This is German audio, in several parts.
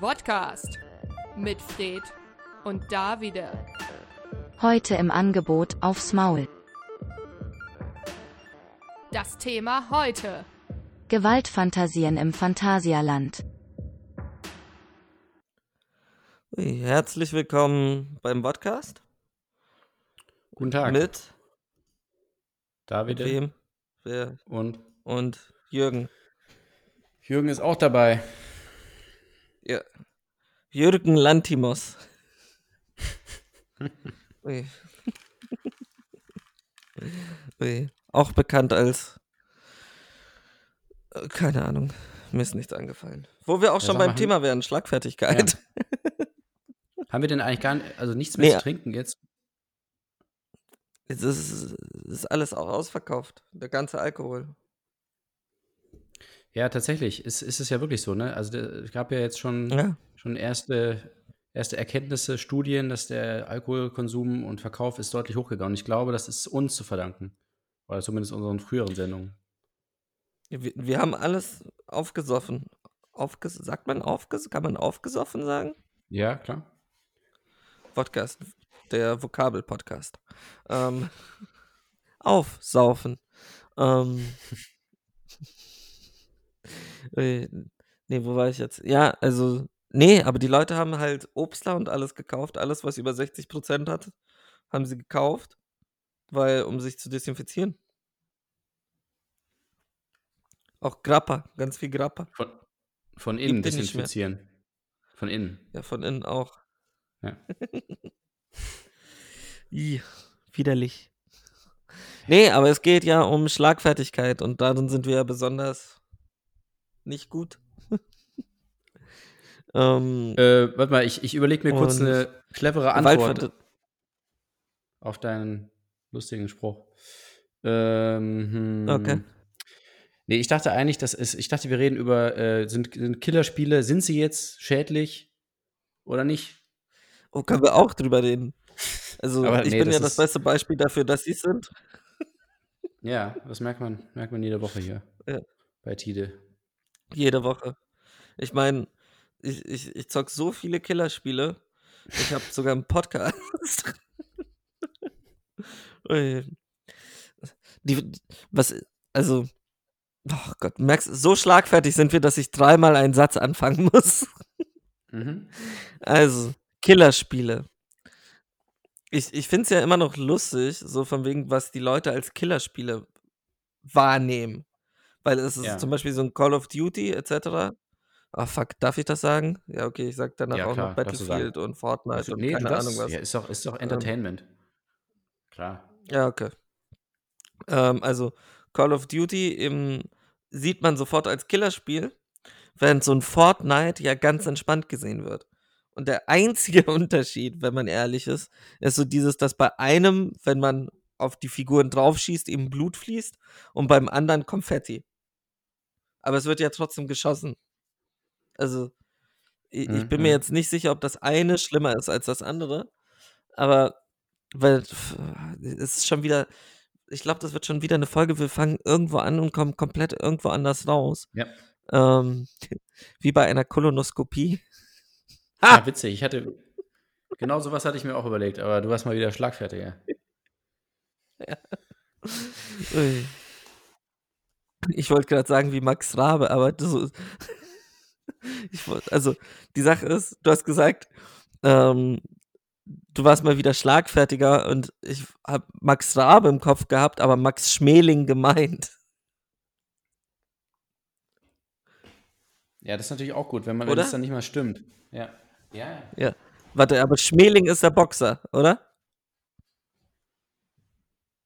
Podcast mit Fred und Davide. Heute im Angebot aufs Maul. Das Thema heute. Gewaltfantasien im Phantasialand. Herzlich willkommen beim Podcast Guten Tag, mit David wem? Wer? und Und Jürgen. Jürgen ist auch dabei. Ja. Jürgen Lantimos. Ui. Ui. Auch bekannt als äh, keine Ahnung. Mir ist nichts angefallen. Wo wir auch Ja, schon beim Thema wären, Schlagfertigkeit. Haben wir denn eigentlich gar nicht, also nichts mehr Nee. zu trinken jetzt? Es ist, es ist alles auch ausverkauft. Der ganze Alkohol. Ja, tatsächlich. Ist, ist es ja wirklich so, ne? Also es gab ja jetzt schon, Ja. schon erste, erste Erkenntnisse, Studien, dass der Alkoholkonsum und Verkauf ist deutlich hochgegangen. Ich glaube, das ist uns zu verdanken. Oder zumindest unseren früheren Sendungen. Wir, wir haben alles aufgesoffen. Aufges sagt man aufges kann man aufgesoffen sagen? Ja, klar. Podcast, der Vokabel-Podcast. Ähm, aufsaufen. Ähm, äh, nee, wo war ich jetzt? Ja, also, nee, aber die Leute haben halt Obstler und alles gekauft. Alles, was über 60% hat, haben sie gekauft, weil, um sich zu desinfizieren. Auch Grappa, ganz viel Grappa. Von, von innen Gibt desinfizieren. Von innen. Ja, von innen auch. Ja. Ih, widerlich. Nee, aber es geht ja um Schlagfertigkeit und darin sind wir ja besonders nicht gut. ähm, Äh, warte mal, ich, ich überlege mir kurz eine clevere Antwort auf deinen lustigen Spruch. Ähm, hm. Okay. Nee, ich dachte eigentlich, das ist, ich dachte, wir reden über, äh, sind, sind Killerspiele, sind sie jetzt schädlich oder nicht? Oh, können wir auch drüber reden. Also, Aber ich nee, bin das ja das beste Beispiel dafür, dass sie es sind. Ja, das merkt man, merkt man jede Woche hier Ja. bei Tide. Jede Woche. Ich meine, ich, ich, ich zock so viele Killerspiele. Ich habe sogar einen Podcast. Ui. Die, was, also, oh Gott, merkst, so schlagfertig sind wir, dass ich dreimal einen Satz anfangen muss. Mhm. Also, Killerspiele. Ich, ich finde es ja immer noch lustig, so von wegen, was die Leute als Killerspiele wahrnehmen. Weil es ist Ja. zum Beispiel so ein Call of Duty etc. Ah, fuck, darf ich das sagen? Ja, okay, ich sag danach Ja, auch klar, noch du sagen. Battlefield und Fortnite Also, und nee, keine Ahnung was. Ja, ist doch, ist doch Entertainment. Klar. Ja, okay. Ähm, also Call of Duty im, sieht man sofort als Killerspiel, während so ein Fortnite ja ganz entspannt gesehen wird. Und der einzige Unterschied, wenn man ehrlich ist, ist so dieses, dass bei einem, wenn man auf die Figuren draufschießt, eben Blut fließt und beim anderen Konfetti. Aber es wird ja trotzdem geschossen. Also, ich, ich bin mir Mhm. jetzt nicht sicher, ob das eine schlimmer ist als das andere. Aber, weil pff, es ist schon wieder, ich glaube, das wird schon wieder eine Folge. Wir fangen irgendwo an und kommen komplett irgendwo anders raus. Ja. Ähm, wie bei einer Kolonoskopie. Ah! Ja, witzig. Ich hatte, genau sowas hatte ich mir auch überlegt, aber du warst mal wieder schlagfertiger. Ui. Ich wollte gerade sagen wie Max Rabe, aber du, ich also die Sache ist, du hast gesagt, ähm, du warst mal wieder schlagfertiger und ich habe Max Rabe im Kopf gehabt, aber Max Schmeling gemeint. Ja, das ist natürlich auch gut, wenn man es dann nicht mal stimmt. Ja. Ja. Ja. Warte, aber Schmeling ist der Boxer, oder?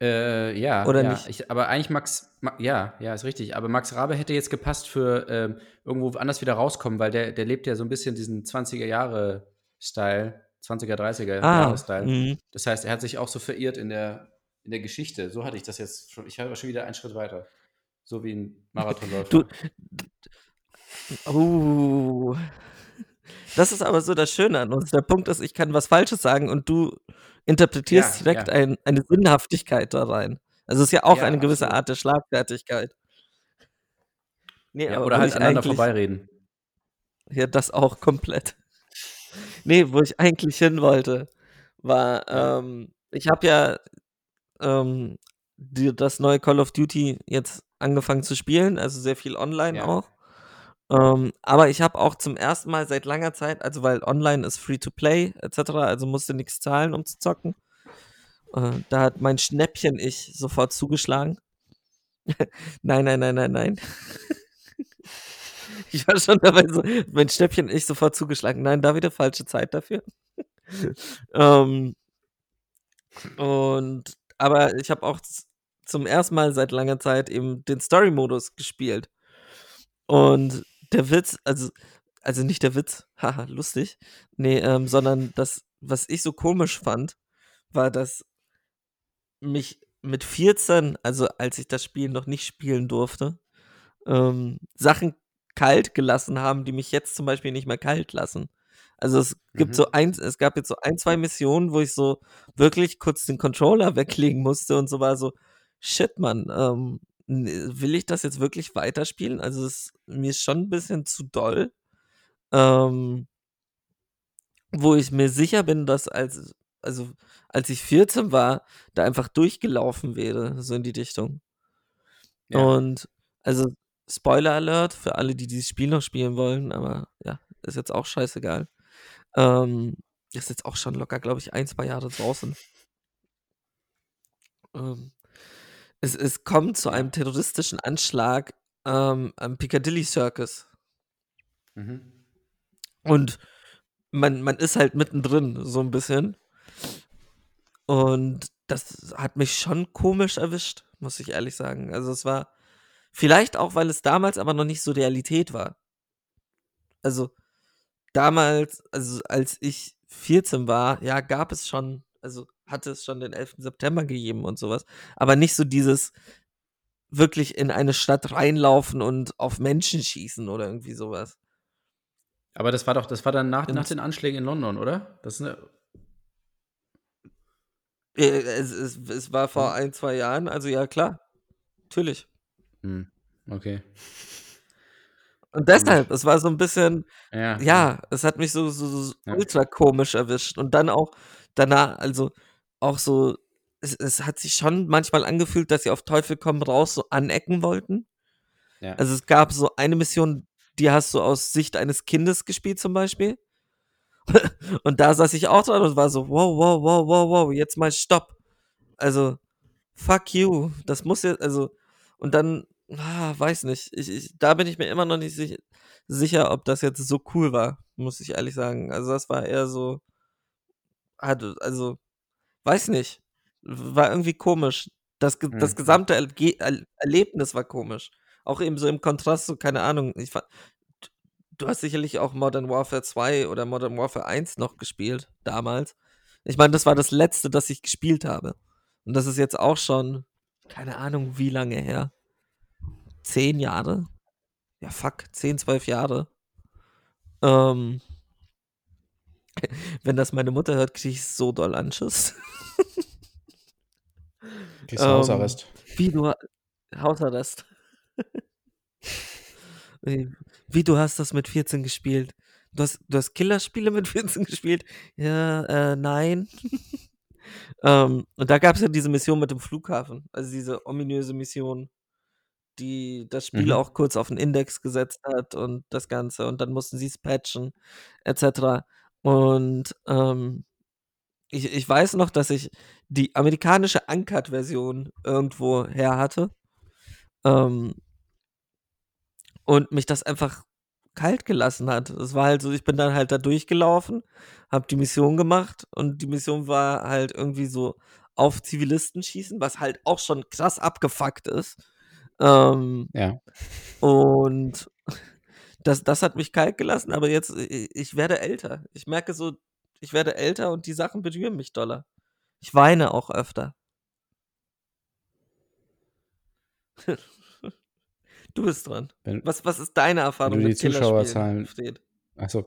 Äh, ja, Oder ja. nicht? Ich, aber eigentlich Max, Ma, ja, ja, ist richtig. Aber Max Rabe hätte jetzt gepasst für ähm, irgendwo anders wieder rauskommen, weil der, der lebt ja so ein bisschen diesen 20er Jahre Style, 20er, 30er Ah, Jahre Style. mhm. Das heißt, er hat sich auch so verirrt in der, in der Geschichte. So hatte ich das jetzt schon. Ich habe schon wieder einen Schritt weiter. So wie ein Marathonläufer. Du, uh, das ist aber so das Schöne an uns. Der Punkt ist, ich kann was Falsches sagen und du interpretierst Ja, direkt ja. ein, eine Sinnhaftigkeit da rein. Also es ist ja auch Ja, eine gewisse absolut. Art der Schlagfertigkeit. Nee, ja, oder halt aneinander vorbeireden. Ja, das auch komplett. Nee, wo ich eigentlich hin wollte, war, ähm, ich habe ja ähm, die, das neue Call of Duty jetzt angefangen zu spielen, also sehr viel online Ja. auch. Ähm, aber ich habe auch zum ersten Mal seit langer Zeit, also weil online ist free to play etc., also musste nichts zahlen, um zu zocken. Äh, da hat mein Schnäppchen ich sofort zugeschlagen. nein, nein, nein, nein, nein. ich war schon dabei so, mein Schnäppchen ich sofort zugeschlagen. Nein, da wieder falsche Zeit dafür. ähm, und aber ich habe auch zum ersten Mal seit langer Zeit eben den Story-Modus gespielt. Und der Witz, also, also nicht der Witz, haha, lustig. Nee, ähm, sondern das, was ich so komisch fand, war, dass mich mit 14, also als ich das Spiel noch nicht spielen durfte, ähm, Sachen kalt gelassen haben, die mich jetzt zum Beispiel nicht mehr kalt lassen. Also es gibt Mhm. so ein, es gab jetzt so ein, zwei Missionen, wo ich so wirklich kurz den Controller weglegen musste und so war so, shit, Mann, ähm, will ich das jetzt wirklich weiterspielen? Also es mir ist schon ein bisschen zu doll. Ähm, wo ich mir sicher bin, dass als, also als ich 14 war, da einfach durchgelaufen wäre, so in die Dichtung. Ja. Und also Spoiler Alert für alle, die dieses Spiel noch spielen wollen, aber ja, ist jetzt auch scheißegal. Ähm, ist jetzt auch schon locker, glaube ich, ein, zwei Jahre draußen. Ähm, es, es kommt zu einem terroristischen Anschlag ähm, am Piccadilly Circus. Mhm. Und man, man ist halt mittendrin, so ein bisschen. Und das hat mich schon komisch erwischt, muss ich ehrlich sagen. Also es war vielleicht auch, weil es damals aber noch nicht so Realität war. Also damals, also als ich 14 war, ja, gab es schon, also hatte es schon den 11. September gegeben und sowas. Aber nicht so dieses wirklich in eine Stadt reinlaufen und auf Menschen schießen oder irgendwie sowas. Aber das war doch, das war dann nach, nach den Anschlägen in London, oder? Das ist eine, Es, es, es war vor Hm. ein, zwei Jahren, also ja, klar. Natürlich. hm, okay. Und deshalb, es war so ein bisschen, Ja. ja, es hat mich so, so, so Ja. ultra komisch erwischt. Und dann auch danach, also auch so, es, es hat sich schon manchmal angefühlt, dass sie auf Teufel komm raus so anecken wollten. ja. Also es gab so eine Mission, die hast du aus Sicht eines Kindes gespielt zum Beispiel. und da saß ich auch dran und war so, wow, wow, wow, wow, wow, jetzt mal stopp. Also, fuck you. Das muss jetzt, also, und dann, ah, weiß nicht. Ich, ich, da bin ich mir immer noch nicht sich, sicher, ob das jetzt so cool war, muss ich ehrlich sagen. Also, das war eher so, also, weiß nicht. War irgendwie komisch. Das, das Mhm. gesamte Erge Er Erlebnis war komisch. Auch eben so im Kontrast, so, keine Ahnung. Ich, du hast sicherlich auch Modern Warfare 2 oder Modern Warfare 1 noch gespielt, damals. Ich meine, das war das letzte, das ich gespielt habe. Und das ist jetzt auch schon, keine Ahnung, wie lange her. Zehn Jahre? Ja, fuck, zehn, zwölf Jahre. Ähm, wenn das meine Mutter hört, kriege ich so doll Anschiss. Kriegst du ähm, Hausarrest. Wie du ha- Hausarrest. Wie du hast das mit 14 gespielt. Du hast, du hast Killerspiele mit 14 gespielt? Ja, äh, nein. ähm, und da gab es ja diese Mission mit dem Flughafen, also diese ominöse Mission, die das Spiel Mhm. auch kurz auf den Index gesetzt hat und das Ganze. Und dann mussten sie es patchen, etc. Und ähm, ich, ich weiß noch, dass ich die amerikanische Uncut-Version irgendwo her hatte. Ähm, und mich das einfach kalt gelassen hat. Es war halt so, ich bin dann halt da durchgelaufen, habe die Mission gemacht und die Mission war halt irgendwie so auf Zivilisten schießen, was halt auch schon krass abgefuckt ist. Ähm, Ja. und das, das hat mich kalt gelassen, aber jetzt, ich, ich werde älter. Ich merke so, ich werde älter und die Sachen berühren mich doller. Ich weine auch öfter. du bist dran. Wenn, Was, was ist deine Erfahrung die mit Zuschauerzahlen- Killerspielen? Fred? Achso.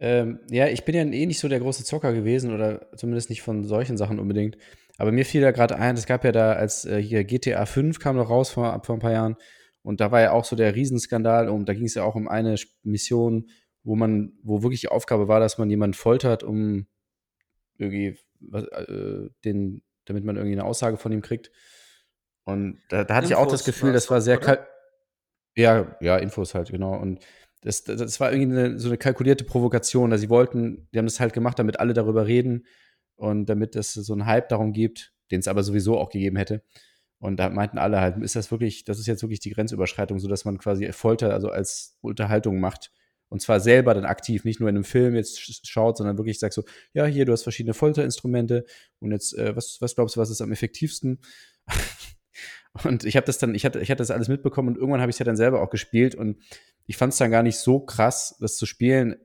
Ähm, ja, ich bin ja eh nicht so der große Zocker gewesen oder zumindest nicht von solchen Sachen unbedingt. Aber mir fiel da gerade ein, es gab ja da, als äh, hier GTA 5 kam noch raus vor, vor ein paar Jahren und da war ja auch so der Riesenskandal und da ging es ja auch um eine Mission, wo man, wo wirklich die Aufgabe war, dass man jemanden foltert, um irgendwie was, äh, den, damit man irgendwie eine Aussage von ihm kriegt. Und da, da hatte ich auch das Infos Gefühl, das war sehr oder? Ja, ja, Infos halt, genau. Und das, das, das war irgendwie eine, so eine kalkulierte Provokation. Also sie wollten, die haben das halt gemacht, damit alle darüber reden und damit es so einen Hype darum gibt, den es aber sowieso auch gegeben hätte. Und da meinten alle halt, ist das wirklich, das ist jetzt wirklich die Grenzüberschreitung, so dass man quasi Folter also als Unterhaltung macht. Und zwar selber dann aktiv, nicht nur in einem Film jetzt sch- schaut, sondern wirklich sagt so, ja, hier, du hast verschiedene Folterinstrumente und jetzt, äh, was, was glaubst du, was ist am effektivsten? Und ich habe das dann, ich hatte, ich hatte das alles mitbekommen und irgendwann habe ich es ja dann selber auch gespielt und ich fand es dann gar nicht so krass, das zu spielen,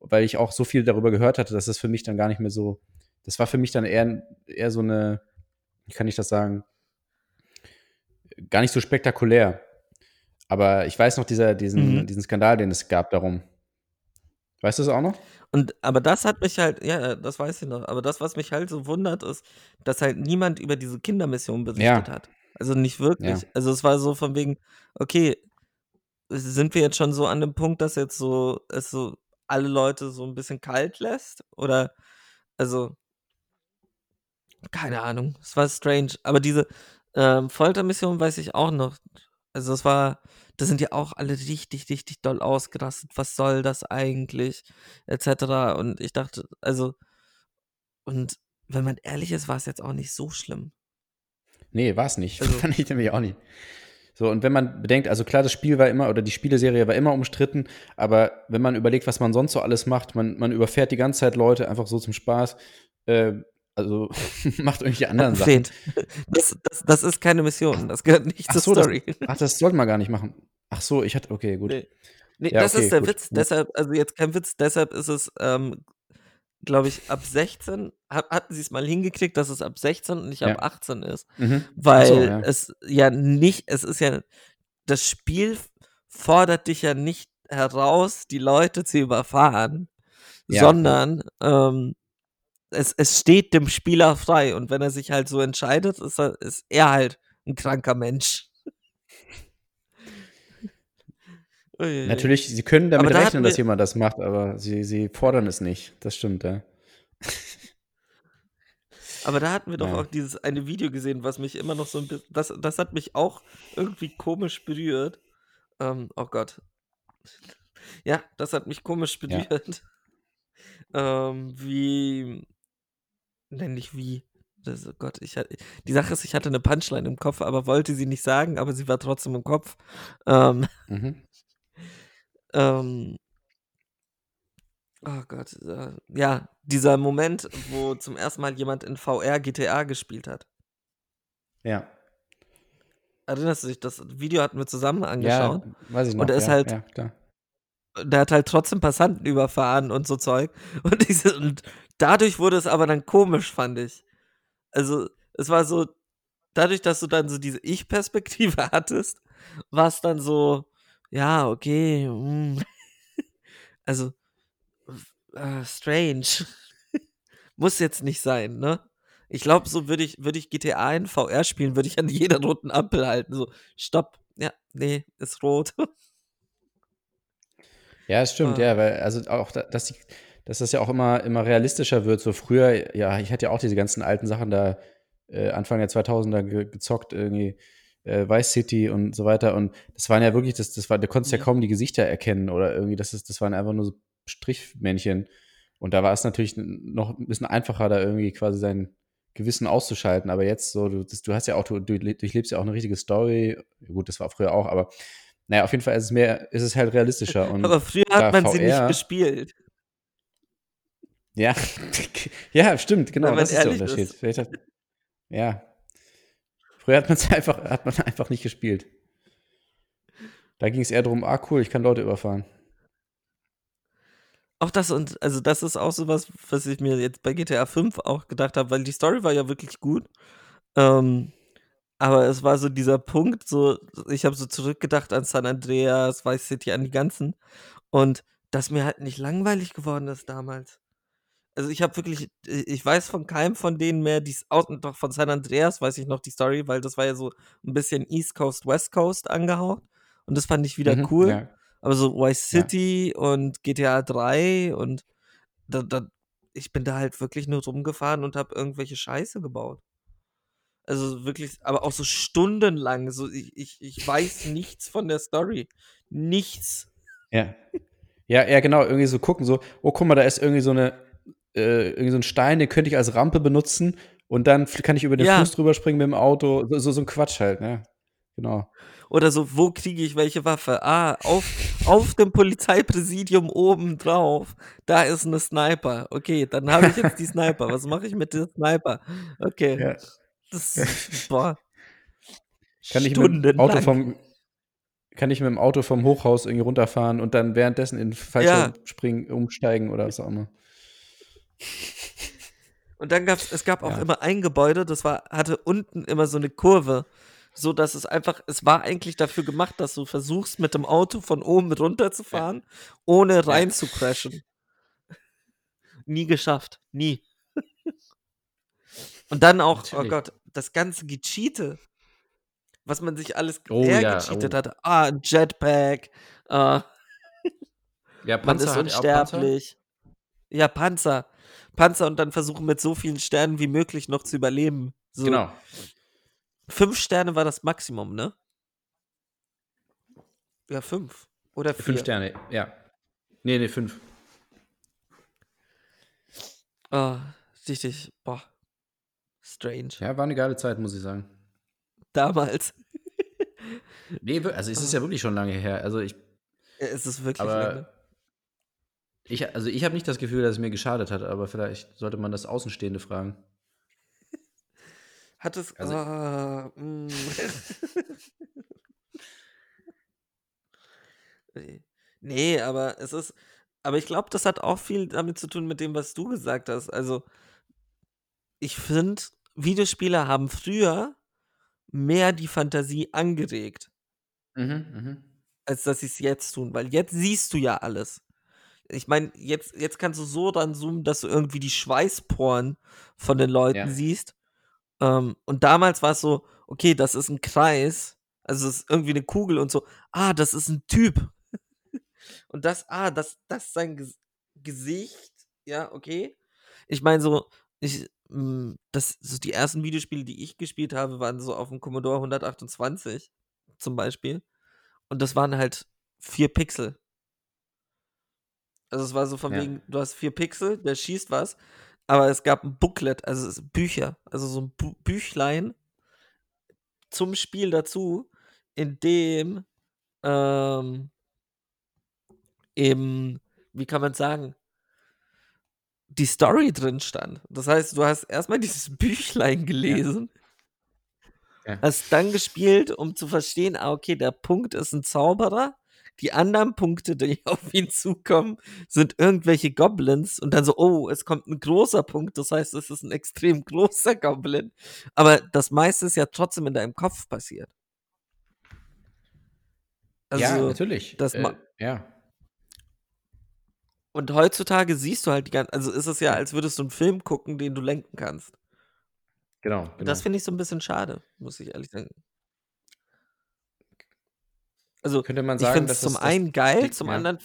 weil ich auch so viel darüber gehört hatte, dass das für mich dann gar nicht mehr so, das war für mich dann eher, eher so eine, wie kann ich das sagen, gar nicht so spektakulär. Aber ich weiß noch dieser, diesen, Mhm. diesen Skandal, den es gab darum. Weißt du es auch noch? Und aber das hat mich halt, ja, das weiß ich noch, aber das, was mich halt so wundert, ist, dass halt niemand über diese Kindermission berichtet Ja. hat. Also nicht wirklich. Ja. Also es war so von wegen, okay, sind wir jetzt schon so an dem Punkt, dass jetzt so es so alle Leute so ein bisschen kalt lässt? Oder also keine Ahnung, es war strange. Aber diese ähm, Foltermission weiß ich auch noch. Also es war, da sind ja auch alle richtig, richtig doll ausgerastet. Was soll das eigentlich? Etc. Und ich dachte, also, und wenn man ehrlich ist, war es jetzt auch nicht so schlimm. Nee, war es nicht. Also- Fand ich nämlich auch nicht. So, und wenn man bedenkt, also klar, das Spiel war immer, oder die Spieleserie war immer umstritten, aber wenn man überlegt, was man sonst so alles macht, man, man überfährt die ganze Zeit Leute einfach so zum Spaß, äh, also macht irgendwelche anderen Sachen. Das, das, das ist keine Mission. Das gehört nicht Ach zur so, das, Story. ach, das sollte man gar nicht machen. Ach so, ich hatte, okay, gut. Nee. Nee, Ja, das okay, ist der gut, Witz. gut. Deshalb, also jetzt kein Witz, deshalb ist es, ähm, glaube ich, ab 16, hat, hatten sie es mal hingekriegt, dass es ab 16 und nicht ab Ja. 18 ist. Mhm. Weil so, ja. es ja nicht, es ist ja, das Spiel fordert dich ja nicht heraus, die Leute zu überfahren, Ja, sondern ähm, es, es steht dem Spieler frei. Und wenn er sich halt so entscheidet, ist er, ist er halt ein kranker Mensch. Uiuiui. Natürlich, sie können damit da rechnen, dass jemand das macht, aber sie, sie fordern es nicht. Das stimmt, ja. Aber da hatten wir doch Ja. auch dieses eine Video gesehen, was mich immer noch so ein bisschen. Das, das hat mich auch irgendwie komisch berührt. Ähm, oh Gott. Ja, das hat mich komisch Ja. berührt. Ähm, wie. Nenn ich wie. Das, oh Gott, ich hatte, die Sache ist, ich hatte eine Punchline im Kopf, aber wollte sie nicht sagen, aber sie war trotzdem im Kopf. Ähm, Mhm. ähm, oh Gott, äh, ja, dieser Moment, wo zum ersten Mal jemand in VR GTA gespielt hat. Ja. Erinnerst du dich, das Video hatten wir zusammen Ja, angeschaut. weiß ich noch. Und er ist ja, halt- Ja, klar. Der hat halt trotzdem Passanten überfahren und so Zeug. Und, diese, und dadurch wurde es aber dann komisch, fand ich. Also, es war so, dadurch, dass du dann so diese Ich-Perspektive hattest, war es dann so, ja, okay, mm. also, äh, strange. Muss jetzt nicht sein, ne? Ich glaube, so würde ich, würde ich GTA in VR spielen, würde ich an jeder roten Ampel halten. So, stopp. Ja, nee, ist rot. Ja, es stimmt, Ah. ja, weil, also auch, da- dass, die, dass das ja auch immer, immer realistischer wird. So früher, ja, ich hatte ja auch diese ganzen alten Sachen da äh, Anfang der 2000er ge gezockt, irgendwie äh, Vice City und so weiter. Und das waren ja wirklich, das, das war, du konntest ja Ja. kaum die Gesichter erkennen oder irgendwie, das, ist, das waren einfach nur so Strichmännchen. Und da war es natürlich noch ein bisschen einfacher, da irgendwie quasi sein Gewissen auszuschalten. Aber jetzt so, du, das, du hast ja auch, du, du durchlebst ja auch eine richtige Story. Gut, das war früher auch, aber naja, auf jeden Fall ist es mehr, ist es halt realistischer. Und Aber früher hat man sie nicht VR gespielt. Ja, ja, stimmt, genau, das ist der Unterschied. ist. Hat, ja. Früher hat man es einfach, hat man einfach nicht gespielt. Da ging es eher darum, ah cool, ich kann Leute überfahren. Auch das und also das ist auch sowas, was ich mir jetzt bei GTA 5 auch gedacht habe, weil die Story war ja wirklich gut. Ähm, aber es war so dieser Punkt, so ich habe so zurückgedacht an San Andreas, Vice City, an die ganzen und dass mir halt nicht langweilig geworden ist damals. Also ich habe wirklich, ich weiß von keinem von denen mehr, die auch doch von San Andreas weiß ich noch die Story, weil das war ja so ein bisschen East Coast, West Coast angehaucht und das fand ich wieder Mhm, cool. Ja. Aber so Vice City und GTA 3 und da, da, ich bin da halt wirklich nur rumgefahren und habe irgendwelche Scheiße gebaut. Also wirklich, aber auch so stundenlang. So, ich, ich, ich weiß nichts von der Story. Nichts. Ja. Ja, ja, genau, irgendwie so gucken, so, oh, guck mal, da ist irgendwie so eine, äh, irgendwie so ein Stein, den könnte ich als Rampe benutzen und dann kann ich über den Ja. Fluss drüber springen mit dem Auto. So, so, so ein Quatsch halt, ne? Genau. Oder so, wo kriege ich welche Waffe? Ah, auf, auf dem Polizeipräsidium oben drauf, da ist eine Sniper. Okay, dann habe ich jetzt die Sniper. Was mache ich mit der Sniper? Okay, Ja. das, boah. Kann ich mit dem Auto vom kann ich mit dem Auto vom Hochhaus irgendwie runterfahren und dann währenddessen in den Fallschirm springen, umsteigen oder was auch immer. Und dann gab's, es gab auch Ja. immer ein Gebäude, das war, hatte unten immer so eine Kurve, so dass es einfach, es war eigentlich dafür gemacht, dass du versuchst, mit dem Auto von oben runter zu fahren, ohne rein zu crashen. Nie geschafft, nie. Und dann auch, oh Natürlich. Gott, das ganze Gecheate, was man sich alles Oh ja, hergecheatet oh. hat. Ah, ein Jetpack, äh, Ja, man ist unsterblich. Ja, Panzer. Panzer und dann versuchen mit so vielen Sternen wie möglich noch zu überleben. So, Genau. Fünf Sterne war das Maximum, ne? Ja, fünf. Oder vier. Fünf Sterne, ja. Nee, nee, fünf. Ah, richtig, boah. Strange. Ja, war eine geile Zeit, muss ich sagen. Damals. Nee, also es ist ja wirklich schon lange her. Also ich, Es ist wirklich lange. Ich, also ich habe nicht das Gefühl, dass es mir geschadet hat, aber vielleicht sollte man das Außenstehende fragen. Hat es. Also- mm. nee, aber es ist. Aber ich glaube, das hat auch viel damit zu tun mit dem, was du gesagt hast. Also, ich finde, Videospiele haben früher mehr die Fantasie angeregt, Mhm, mhm. als dass sie es jetzt tun. Weil jetzt siehst du ja alles. Ich meine, jetzt, jetzt kannst du so dann zoomen, dass du irgendwie die Schweißporen von den Leuten Ja. siehst. Ähm, und damals war es so, okay, das ist ein Kreis, also es ist irgendwie eine Kugel und so, ah, das ist ein Typ. und das, ah, das, das ist sein Ges Gesicht, ja, okay. Ich meine so, ich, mh, das, so die ersten Videospiele, die ich gespielt habe, waren so auf dem Commodore 128 zum Beispiel. Und das waren halt vier Pixel. Also es war so von Ja. wegen, du hast vier Pixel, der schießt was, aber es gab ein Booklet, also es Bücher, also so ein Bu Büchlein zum Spiel dazu, in dem ähm, eben, wie kann man sagen, die Story drin stand. Das heißt, du hast erstmal dieses Büchlein gelesen, Ja. hast dann gespielt, um zu verstehen, ah, okay, der Punkt ist ein Zauberer. Die anderen Punkte, die auf ihn zukommen, sind irgendwelche Goblins und dann so, oh, es kommt ein großer Punkt, das heißt, es ist ein extrem großer Goblin. Aber das meiste ist ja trotzdem in deinem Kopf passiert. Also, ja, natürlich. das äh, ja. und heutzutage siehst du halt die ganze, also ist es ja, als würdest du einen Film gucken, den du lenken kannst. Genau. Und genau. das finde ich so ein bisschen schade, muss ich ehrlich sagen. Also, Könnte man ich sagen, finde dass es zum einen geil, die- zum ja. anderen.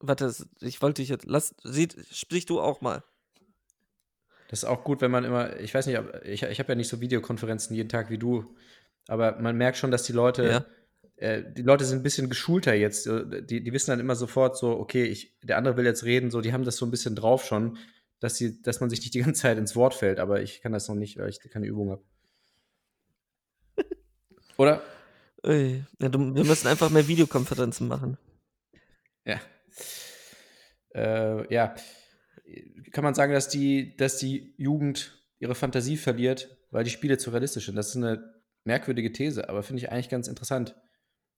Warte, ich wollte dich jetzt. Lass, sieht, sprich du auch mal. Das ist auch gut, wenn man immer, ich weiß nicht, ich, ich habe ja nicht so Videokonferenzen jeden Tag wie du, aber man merkt schon, dass die Leute, Ja. äh, die Leute sind ein bisschen geschulter jetzt. Die, die wissen dann immer sofort so, okay, ich, der andere will jetzt reden, so, die haben das so ein bisschen drauf schon, dass, sie, dass man sich nicht die ganze Zeit ins Wort fällt, aber ich kann das noch nicht, weil ich keine Übung habe. Oder? Ui, ja, du, wir müssen einfach mehr Videokonferenzen machen. Ja. Äh, ja. Kann man sagen, dass die, dass die Jugend ihre Fantasie verliert, weil die Spiele zu realistisch sind? Das ist eine merkwürdige These, aber finde ich eigentlich ganz interessant.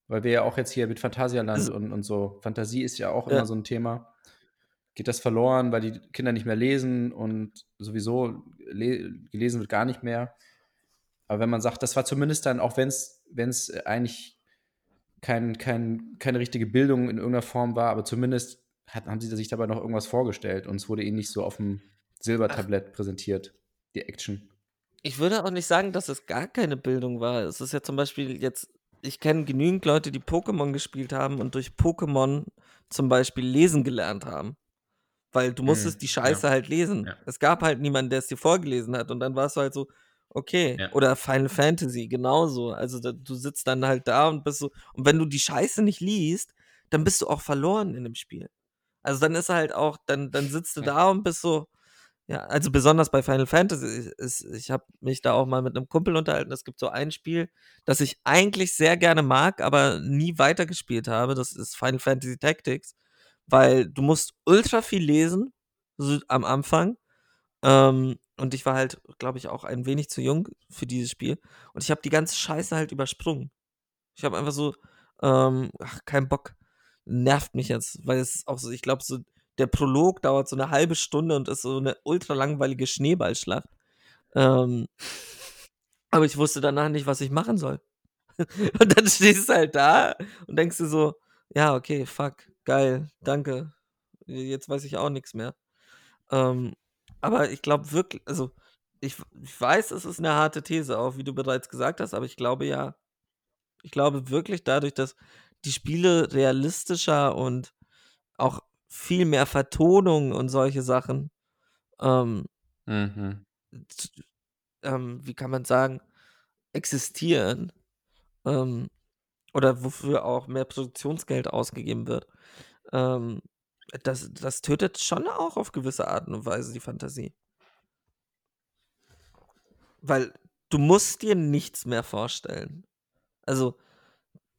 Weil wir ja auch jetzt hier mit Phantasialand Also- und, und so, Fantasie ist ja auch Ja. immer so ein Thema. Geht das verloren, weil die Kinder nicht mehr lesen und sowieso le gelesen wird gar nicht mehr. Aber wenn man sagt, das war zumindest dann, auch wenn es eigentlich kein, kein, keine richtige Bildung in irgendeiner Form war, aber zumindest hat, haben sie sich dabei noch irgendwas vorgestellt und es wurde ihnen nicht so auf dem Silbertablett präsentiert, die Action. Ich würde auch nicht sagen, dass es gar keine Bildung war. Es ist ja zum Beispiel jetzt ich kenne genügend Leute, die Pokémon gespielt haben und durch Pokémon zum Beispiel lesen gelernt haben. Weil du musstest Mhm, die ja. Scheiße halt lesen. Ja. Es gab halt niemanden, der es dir vorgelesen hat. Und dann warst du halt so, okay. Ja. Oder Final Fantasy, genauso. Also da, du sitzt dann halt da und bist so. Und wenn du die Scheiße nicht liest, dann bist du auch verloren in dem Spiel. Also dann ist halt auch, dann, dann sitzt du Ja. da und bist so, ja, also besonders bei Final Fantasy ist, ich habe mich da auch mal mit einem Kumpel unterhalten. Es gibt so ein Spiel, das ich eigentlich sehr gerne mag, aber nie weitergespielt habe. Das ist Final Fantasy Tactics, weil du musst ultra viel lesen so am Anfang. Ähm, und ich war halt, glaube ich, auch ein wenig zu jung für dieses Spiel. Und ich habe die ganze Scheiße halt übersprungen. Ich habe einfach so, ähm, ach, kein Bock. Nervt mich jetzt, weil es ist auch so, ich glaube, so der Prolog dauert so eine halbe Stunde und ist so eine ultra langweilige Schneeballschlacht. Ähm, aber ich wusste danach nicht, was ich machen soll. und dann stehst du halt da und denkst du so, ja, okay, fuck, geil, danke. Jetzt weiß ich auch nichts mehr. Ähm, aber ich glaube wirklich, also ich, ich weiß, es ist eine harte These, auch wie du bereits gesagt hast, aber ich glaube ja, ich glaube wirklich dadurch, dass die Spiele realistischer und auch viel mehr Vertonung und solche Sachen, ähm, Mhm. ähm, wie kann man sagen, existieren ähm, oder wofür auch mehr Produktionsgeld ausgegeben wird. Das, das tötet schon auch auf gewisse Art und Weise die Fantasie. Weil du musst dir nichts mehr vorstellen. Also,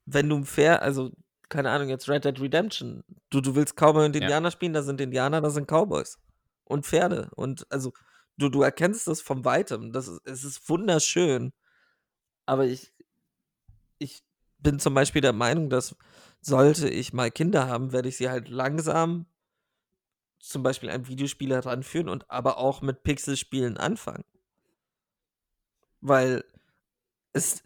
wenn du fair, also, keine Ahnung, jetzt Red Dead Redemption, du, du willst Cowboy und Ja. Indianer spielen, da sind Indianer, da sind Cowboys. Und Pferde. Und also, du, du erkennst das von weitem. Das ist, es ist wunderschön. Aber ich, ich bin zum Beispiel der Meinung, dass sollte ich mal Kinder haben, werde ich sie halt langsam zum Beispiel an Videospiele heranführen und aber auch mit Pixelspielen anfangen. Weil es,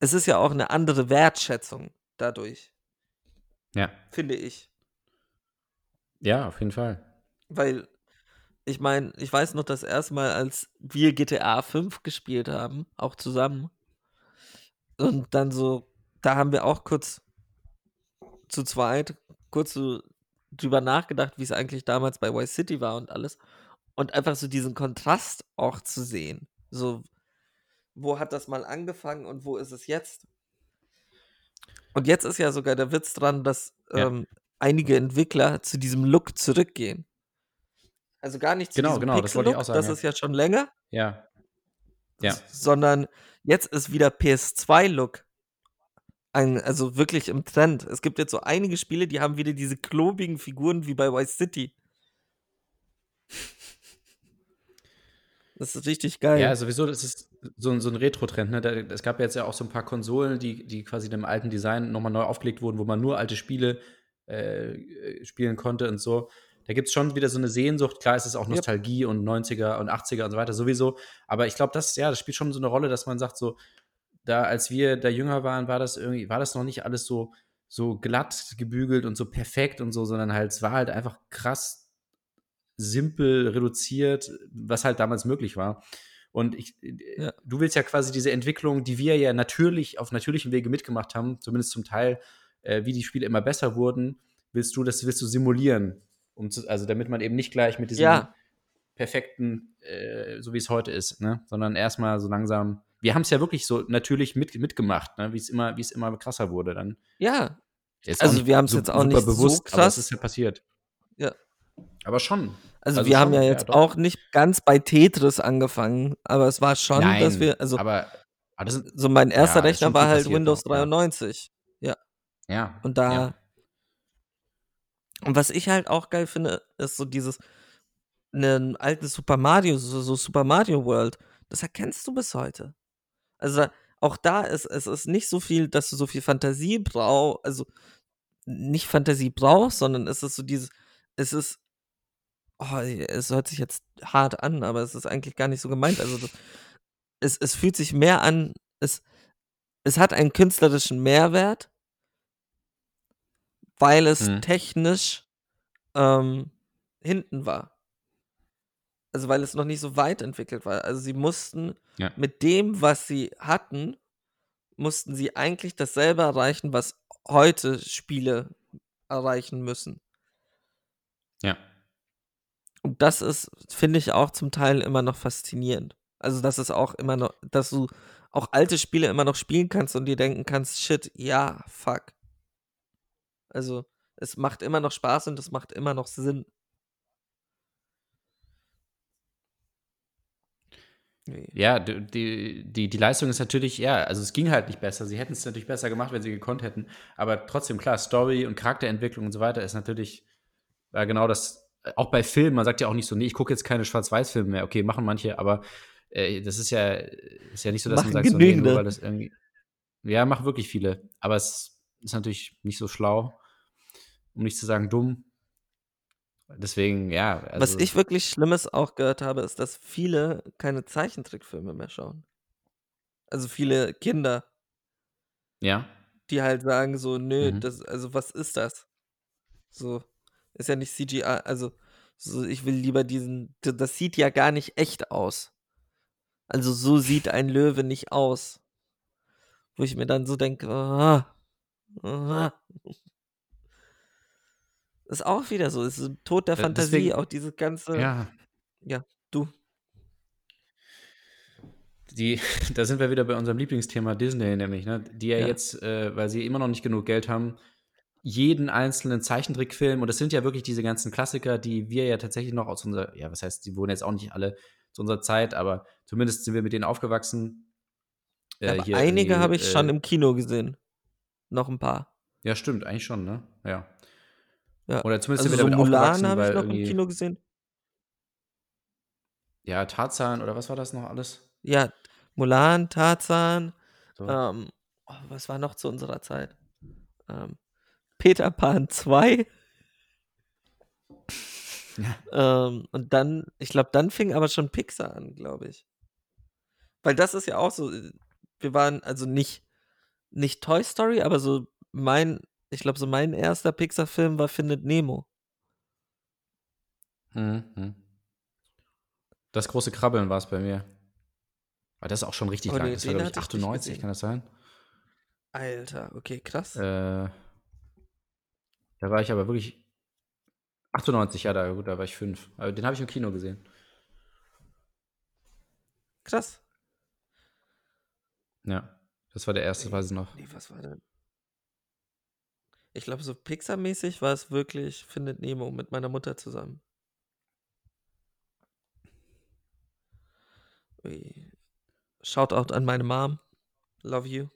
es ist ja auch eine andere Wertschätzung dadurch, Ja. finde ich. Ja, auf jeden Fall. Weil, ich meine, ich weiß noch das erste Mal, als wir GTA 5 gespielt haben, auch zusammen. Und dann so, da haben wir auch kurz zu zweit, kurz so drüber nachgedacht, wie es eigentlich damals bei Vice City war und alles. Und einfach so diesen Kontrast auch zu sehen. So, wo hat das mal angefangen und wo ist es jetzt? Und jetzt ist ja sogar der Witz dran, dass Ja. ähm, einige Entwickler zu diesem Look zurückgehen. Also gar nicht zu Genau, diesem genau, das wollte ich Pixel-Look, auch sagen, das ja. ist ja schon länger, Ja. Ja. sondern jetzt ist wieder PS2-Look. Ein, also wirklich im Trend. Es gibt jetzt so einige Spiele, die haben wieder diese klobigen Figuren wie bei Vice City. Das ist richtig geil. Ja, sowieso, das ist so ein, so ein Retro-Trend. Ne? Da, es gab jetzt ja auch so ein paar Konsolen, die, die quasi dem alten Design nochmal neu aufgelegt wurden, wo man nur alte Spiele äh, spielen konnte und so. Da gibt es schon wieder so eine Sehnsucht. Klar, es ist auch Yep. Nostalgie und 90er und 80er und so weiter sowieso. Aber ich glaube, das, ja, das spielt schon so eine Rolle, dass man sagt, so, da, als wir da jünger waren, war das irgendwie, war das noch nicht alles so, so glatt gebügelt und so perfekt und so, sondern halt, es war halt einfach krass simpel reduziert, was halt damals möglich war. Und ich, Ja. du willst ja quasi diese Entwicklung, die wir ja natürlich auf natürlichem Wege mitgemacht haben, zumindest zum Teil, äh, wie die Spiele immer besser wurden, willst du, das willst du simulieren. Um zu, also damit man eben nicht gleich mit diesem Ja. perfekten, äh, so wie es heute ist, ne? sondern erstmal so langsam. Wir haben es ja wirklich so natürlich mit, mitgemacht, ne? wie es immer, wie es immer krasser wurde dann. Ja, Also wir haben's so jetzt auch nicht so bewusst, aber krass. es ist ja passiert. Ja. Aber schon. also, Also wir haben schon, ja ja, jetzt doch. auch nicht ganz bei Tetris angefangen, aber es war schon, dass wir, also aber, aber das sind, so mein erster Ja, Rechner war halt Windows auch, ja. 93. ja. Und da. Ja. Und was ich halt auch geil finde, ist so dieses. Einen alten Super Mario, so, so Super Mario World, das erkennst du bis heute. Also auch da ist es ist nicht so viel, dass du so viel Fantasie brauchst, also nicht Fantasie brauchst, sondern es ist so dieses, es ist, oh, es hört sich jetzt hart an, aber es ist eigentlich gar nicht so gemeint. Also das, es, es fühlt sich mehr an, es, es hat einen künstlerischen Mehrwert, weil es Mhm. technisch ähm, hinten war. Also weil es noch nicht so weit entwickelt war. Also sie mussten Ja. mit dem, was sie hatten, mussten sie eigentlich dasselbe erreichen, was heute Spiele erreichen müssen. Ja. Und das ist, finde ich, auch zum Teil immer noch faszinierend. Also, dass es auch immer noch, dass du auch alte Spiele immer noch spielen kannst und dir denken kannst, shit, ja, fuck. Also, es macht immer noch Spaß und es macht immer noch Sinn. Ja, die, die, die Leistung ist natürlich, ja, also es ging halt nicht besser. Sie hätten es natürlich besser gemacht, wenn sie gekonnt hätten. Aber trotzdem, klar, Story und Charakterentwicklung und so weiter ist natürlich ja, genau das. Auch bei Filmen, man sagt ja auch nicht so, nee, ich gucke jetzt keine Schwarz-Weiß-Filme mehr. Okay, machen manche, aber äh, das ist ja, ist ja nicht so, dass Machen man sagt, so, nee, nur genügende. weil das irgendwie. Ja, machen wirklich viele. Aber es ist natürlich nicht so schlau, um nicht zu sagen dumm. Deswegen, ja. Also, Was ich wirklich Schlimmes auch gehört habe, ist, dass viele keine Zeichentrickfilme mehr schauen. Also viele Kinder, Ja. die halt sagen so, nö, Mhm. das, also was ist das? So, ist ja nicht CGI, also so, ich will lieber diesen, das sieht ja gar nicht echt aus. Also so sieht ein Löwe nicht aus. Wo ich mir dann so denke, ah, ah. Ist auch wieder so, ist so Tod der Äh, Fantasie, deswegen- auch dieses ganze, Ja. ja, du. Die, da sind wir wieder bei unserem Lieblingsthema Disney, nämlich, ne? Die ja, Ja. jetzt, äh, weil sie immer noch nicht genug Geld haben, jeden einzelnen Zeichentrickfilm, und das sind ja wirklich diese ganzen Klassiker, die wir ja tatsächlich noch aus unserer, ja, was heißt, die wurden jetzt auch nicht alle zu unserer Zeit, aber zumindest sind wir mit denen aufgewachsen. Äh, hier einige habe ich schon äh, im Kino gesehen. Noch ein paar. Ja, stimmt, eigentlich schon, ne? Ja. Ja. Oder zumindest Also sind wir so damit Mulan aufgewachsen, habe ich noch im Kino gesehen. ja, Tarzan oder was war das noch alles? Ja, Mulan, Tarzan, So. ähm, oh, was war noch zu unserer Zeit? Ähm, Peter Pan 2. Ja. Ähm, und dann, ich glaube, dann fing aber schon Pixar an, glaube ich. Weil das ist ja auch so, äh, wir waren also nicht, nicht Toy Story, aber so mein, ich glaube, so mein erster Pixar-Film war Findet Nemo. Mhm. mhm. Das große Krabbeln war es bei mir. Aber das ist auch schon richtig Oh, lang. nee, Das war, glaube ich, hatte ich nicht 98, gesehen. kann das sein? Alter, okay, krass. Äh, da war ich aber wirklich. 98, ja, da, gut, da war ich fünf. Aber den habe ich im Kino gesehen. Krass. Ja. Das war der erste, weiß ich noch. Nee, was war denn? Ich glaube, so Pixar-mäßig war es wirklich Findet Nemo mit meiner Mutter zusammen. Ui. Shoutout an meine Mom. Love you.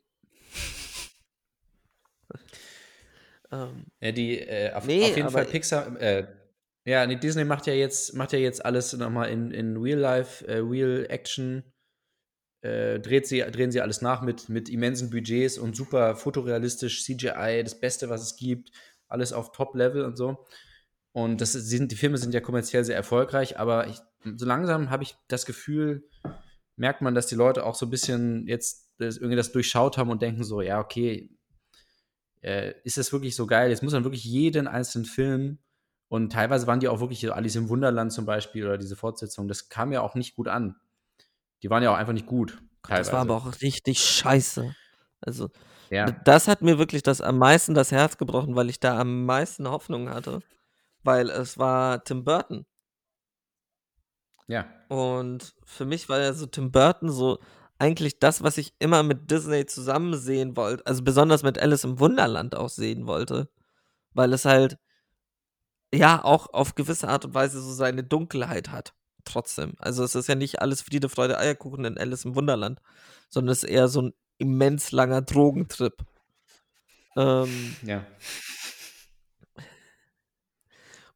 ähm, Ja, die, äh, auf, Nee, auf jeden Fall Pixar, äh, ja, nee, Disney macht ja jetzt, macht ja jetzt alles nochmal in, in Real Life, äh, Real Action, äh, dreht sie, drehen sie alles nach mit, mit immensen Budgets und super fotorealistisch, CGI, das Beste, was es gibt, alles auf Top-Level und so. Und das sind, die Filme sind ja kommerziell sehr erfolgreich, aber ich, so langsam habe ich das Gefühl, merkt man, dass die Leute auch so ein bisschen jetzt das, irgendwie das durchschaut haben und denken so, ja, okay, äh, ist das wirklich so geil? Jetzt muss man wirklich jeden einzelnen Film und teilweise waren die auch wirklich Alice im Wunderland zum Beispiel oder diese Fortsetzung, das kam ja auch nicht gut an. Die waren ja auch einfach nicht gut. das war aber auch richtig scheiße. Also, ja. das hat mir wirklich das am meisten das Herz gebrochen, weil ich da am meisten Hoffnung hatte. Weil es war Tim Burton. Ja. Und für mich war ja so Tim Burton so eigentlich das, was ich immer mit Disney zusammen sehen wollte. Also besonders mit Alice im Wunderland auch sehen wollte. Weil es halt, ja, auch auf gewisse Art und Weise so seine Dunkelheit hat. Trotzdem. Also es ist ja nicht alles Friede, Freude, Eierkuchen in Alice im Wunderland. Sondern es ist eher so ein immens langer Drogentrip. Ähm, Ja.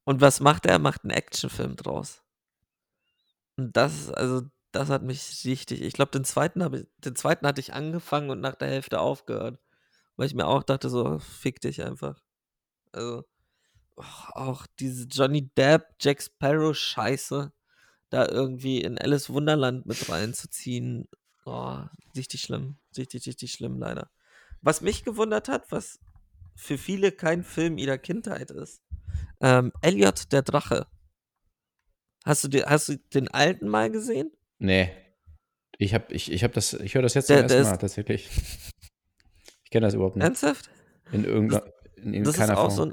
Und was macht er? Er macht einen Actionfilm draus. Und das, ist- also, das hat mich richtig. Ich glaube, den zweiten habe ich, den zweiten hatte ich angefangen und nach der Hälfte aufgehört. Weil ich mir auch dachte, so, fick dich einfach. Also, auch diese Johnny Depp, Jack Sparrow Scheiße, da irgendwie in Alice Wunderland mit reinzuziehen. Oh, richtig schlimm. Richtig, richtig schlimm, leider. Was mich gewundert hat, was für viele kein Film ihrer Kindheit ist. Ähm, Elliot der Drache. Hast du, den, hast du den alten mal gesehen? Nee. Ich habe ich, ich hab das, ich höre das jetzt zum der ersten Mal ist- tatsächlich. kenne das überhaupt nicht. Ernsthaft? In irgendeiner, in, in Das ist keiner auch Form. so ein.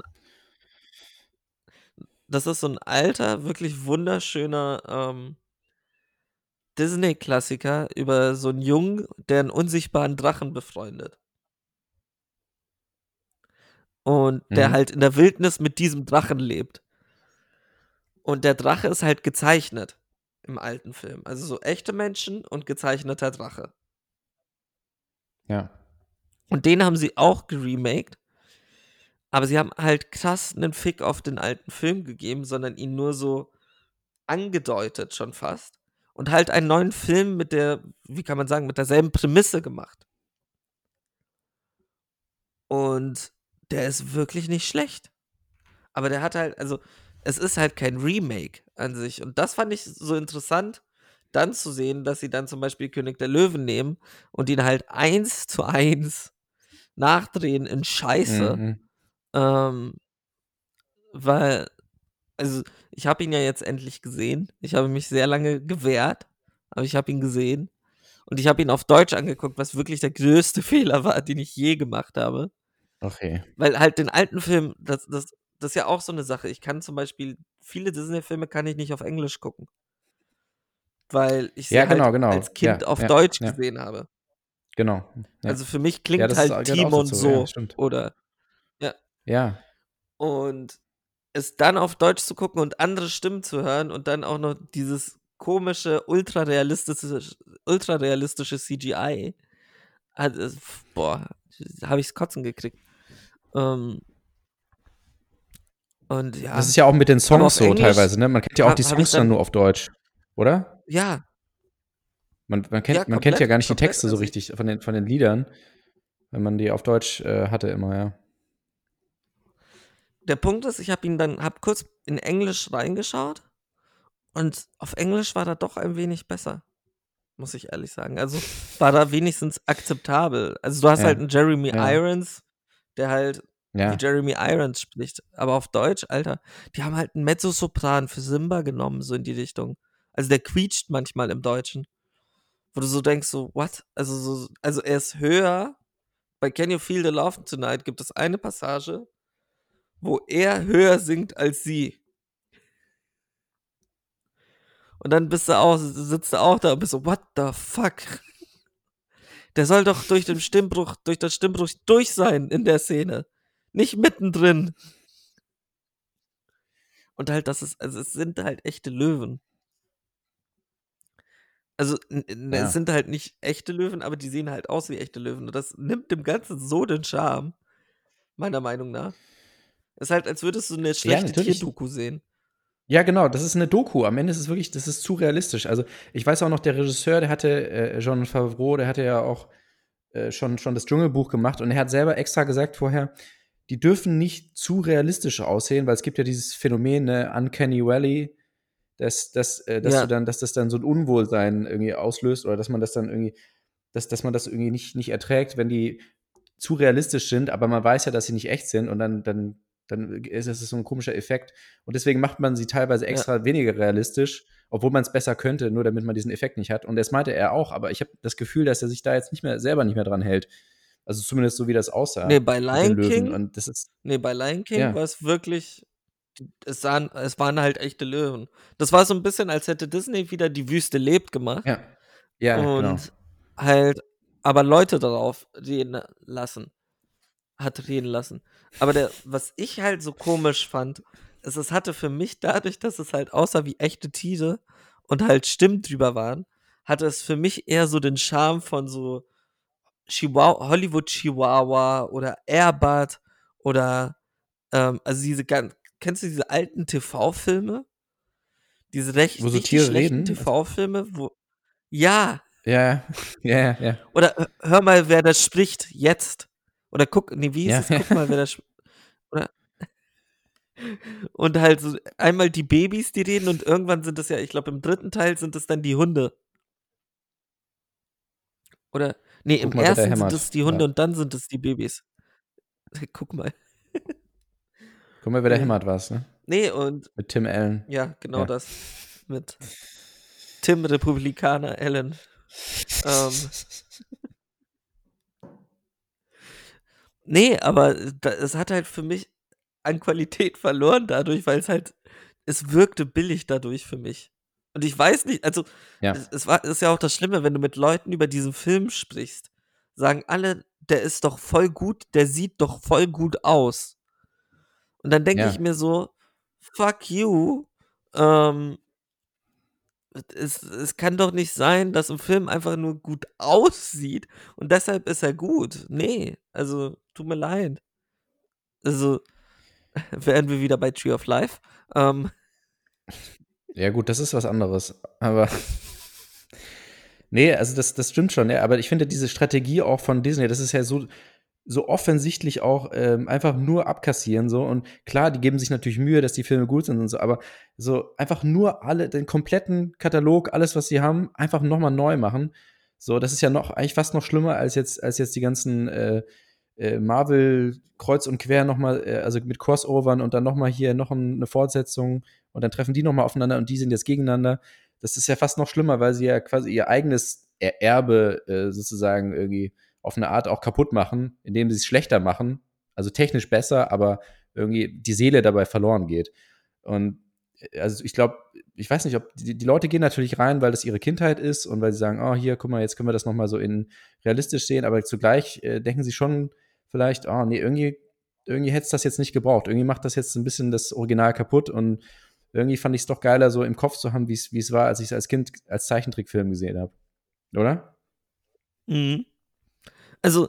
Das ist so ein alter, wirklich wunderschöner ähm, Disney-Klassiker über so einen Jungen, der einen unsichtbaren Drachen befreundet. Und der Mhm. halt in der Wildnis mit diesem Drachen lebt. Und der Drache ist halt gezeichnet im alten Film. Also so echte Menschen und gezeichneter Drache. Ja. Und den haben sie auch geremaked. Aber sie haben halt krass einen Fick auf den alten Film gegeben, sondern ihn nur so angedeutet schon fast. Und halt einen neuen Film mit der, wie kann man sagen, mit derselben Prämisse gemacht. Und der ist wirklich nicht schlecht. Aber der hat halt, also, es ist halt kein Remake an sich. Und das fand ich so interessant, dann zu sehen, dass sie dann zum Beispiel König der Löwen nehmen und ihn halt eins zu eins nachdrehen in Scheiße. Mhm. Ähm, weil, also, ich habe ihn ja jetzt endlich gesehen. Ich habe mich sehr lange gewehrt, aber ich habe ihn gesehen. Und ich habe ihn auf Deutsch angeguckt, was wirklich der größte Fehler war, den ich je gemacht habe. Okay. Weil halt den alten Film, das, das, das ist ja auch so eine Sache. Ich kann zum Beispiel, viele Disney-Filme kann ich nicht auf Englisch gucken. Weil ich sie Ja, genau, halt genau. als Kind Ja, auf ja, Deutsch gesehen habe. Genau. Also für mich klingt halt auch Timon so. ja, stimmt. oder ja. Und es dann auf Deutsch zu gucken und andere Stimmen zu hören und dann auch noch dieses komische, ultrarealistische, ultrarealistische CGI. Hat, es- boah, habe ich's kotzen gekriegt. Ähm, und ja, Das ist ja auch mit den Songs so Englisch teilweise, ne? Man kennt ja auch die ich Songs dann dann- nur auf Deutsch, oder? ja, Man, man, kennt, Ja, man kennt ja gar nicht die. Texte so Also ich- richtig von den, von den Liedern, wenn man die auf Deutsch äh, hatte immer, ja. Der Punkt ist, ich habe ihn dann, hab kurz in Englisch reingeschaut und auf Englisch war er doch ein wenig besser, muss ich ehrlich sagen. Also war da wenigstens akzeptabel. Also du hast Ja. halt einen Jeremy Ja. Irons, der halt Ja, wie Jeremy Irons spricht. Aber auf Deutsch, Alter, die haben halt einen Mezzosopran für Simba genommen, so in die Richtung. Also der quietscht manchmal im Deutschen. Wo du so denkst, so, what? Also, so, also er ist höher. Bei Can You Feel the Love Tonight gibt es eine Passage, wo er höher singt als sie. Und dann bist du auch, sitzt du auch da und bist so, what the fuck? Der soll doch durch den Stimmbruch, durch das Stimmbruch durch sein in der Szene. Nicht mittendrin. Und halt, das ist, also es sind halt echte Löwen. Also, Ja. es sind halt nicht echte Löwen, aber die sehen halt aus wie echte Löwen. Und das nimmt dem Ganzen so den Charme, meiner Meinung nach. Ist halt, als würdest du eine schlechte natürlich. Tierdoku sehen. Ja, genau, das ist eine Doku. Am Ende ist es wirklich, das ist zu realistisch. Also, ich weiß auch noch, der Regisseur, der hatte, äh, John Favreau, der hatte ja auch äh, schon, schon das Dschungelbuch gemacht und er hat selber extra gesagt vorher, die dürfen nicht zu realistisch aussehen, weil es gibt ja dieses Phänomen, ne, Uncanny Valley, dass, dass, äh, dass Ja. du dann, dass das dann so ein Unwohlsein irgendwie auslöst oder dass man das dann irgendwie, dass, dass man das irgendwie nicht, nicht erträgt, wenn die zu realistisch sind, aber man weiß ja, dass sie nicht echt sind und dann, dann, dann ist es so ein komischer Effekt. Und deswegen macht man sie teilweise extra weniger realistisch, obwohl man es besser könnte, nur damit man diesen Effekt nicht hat. Und das meinte er auch, aber ich habe das Gefühl, dass er sich da jetzt nicht mehr selber nicht mehr dran hält. Also zumindest so wie das aussah. Nee, bei Lion. King, Und das ist, nee, bei Lion King Ja. war es wirklich, es, sahen, es waren halt echte Löwen. Das war so ein bisschen, als hätte Disney wieder die Wüste lebt gemacht. ja. Ja, und genau. halt aber Leute darauf reden lassen. Hat reden lassen. Aber der, was ich halt so komisch fand, ist, es hatte für mich dadurch, dass es halt aussah wie echte Tiere und halt Stimmen drüber waren, hatte es für mich eher so den Charme von so Chihuahua, Hollywood Chihuahua oder Airbud oder ähm, also diese ganz, kennst du diese alten TV-Filme? Diese recht, Wo so Tiere schlechten reden? TV-Filme, wo ja, Ja, ja, ja, oder hör mal, wer das spricht jetzt. Oder guck, nee, wie Ja. ist es? Guck mal, wer das spricht. Oder. Und halt so einmal die Babys, die reden, und irgendwann sind es ja, ich glaube, im dritten Teil sind es dann die Hunde. Oder. Nee, Guck im mal, da ersten sind es die Hunde Ja. und dann sind es die Babys. Guck mal. Guck mal, wer der Nee. hämmert was, ne? Nee, und Mit Tim Allen. ja, genau Ja. das. Mit Tim Republikaner Allen. ähm, Nee, aber es hat halt für mich an Qualität verloren dadurch, weil es halt es wirkte billig dadurch für mich. Und ich weiß nicht, also Ja. es, es war ist ja auch das Schlimme, wenn du mit Leuten über diesen Film sprichst, sagen alle, der ist doch voll gut, der sieht doch voll gut aus. Und dann denke Ja. ich mir so, fuck you. Ähm, es, es kann doch nicht sein, dass ein Film einfach nur gut aussieht und deshalb ist er gut. Nee, also tut mir leid. Also wären wir wieder bei Tree of Life. Ähm, Ja, gut, das ist was anderes. Aber. nee, also das, das stimmt schon, ja. Aber ich finde diese Strategie auch von Disney, das ist ja so, so offensichtlich auch ähm, einfach nur abkassieren so. Und klar, die geben sich natürlich Mühe, dass die Filme gut sind und so, aber so einfach nur alle, den kompletten Katalog, alles, was sie haben, einfach nochmal neu machen. So, das ist ja noch eigentlich fast noch schlimmer als jetzt, als jetzt die ganzen äh, äh, Marvel kreuz und quer nochmal, äh, also mit Crossovern und dann nochmal hier noch ein, eine Fortsetzung und dann treffen die nochmal aufeinander und die sind jetzt gegeneinander. Das ist ja fast noch schlimmer, weil sie ja quasi ihr eigenes Er- Erbe äh, sozusagen irgendwie auf eine Art auch kaputt machen, indem sie es schlechter machen, also technisch besser, aber irgendwie die Seele dabei verloren geht. Und äh, also ich glaube, ich weiß nicht, ob die, die Leute gehen natürlich rein, weil das ihre Kindheit ist und weil sie sagen, oh hier, guck mal, jetzt können wir das noch mal so in realistisch sehen, aber zugleich äh, denken sie schon vielleicht, oh nee, irgendwie irgendwie hätte es das jetzt nicht gebraucht. Irgendwie macht das jetzt ein bisschen das Original kaputt und irgendwie fand ich es doch geiler, so im Kopf zu haben, wie es war, als ich es als Kind als Zeichentrickfilm gesehen habe. Oder? Mhm. Also,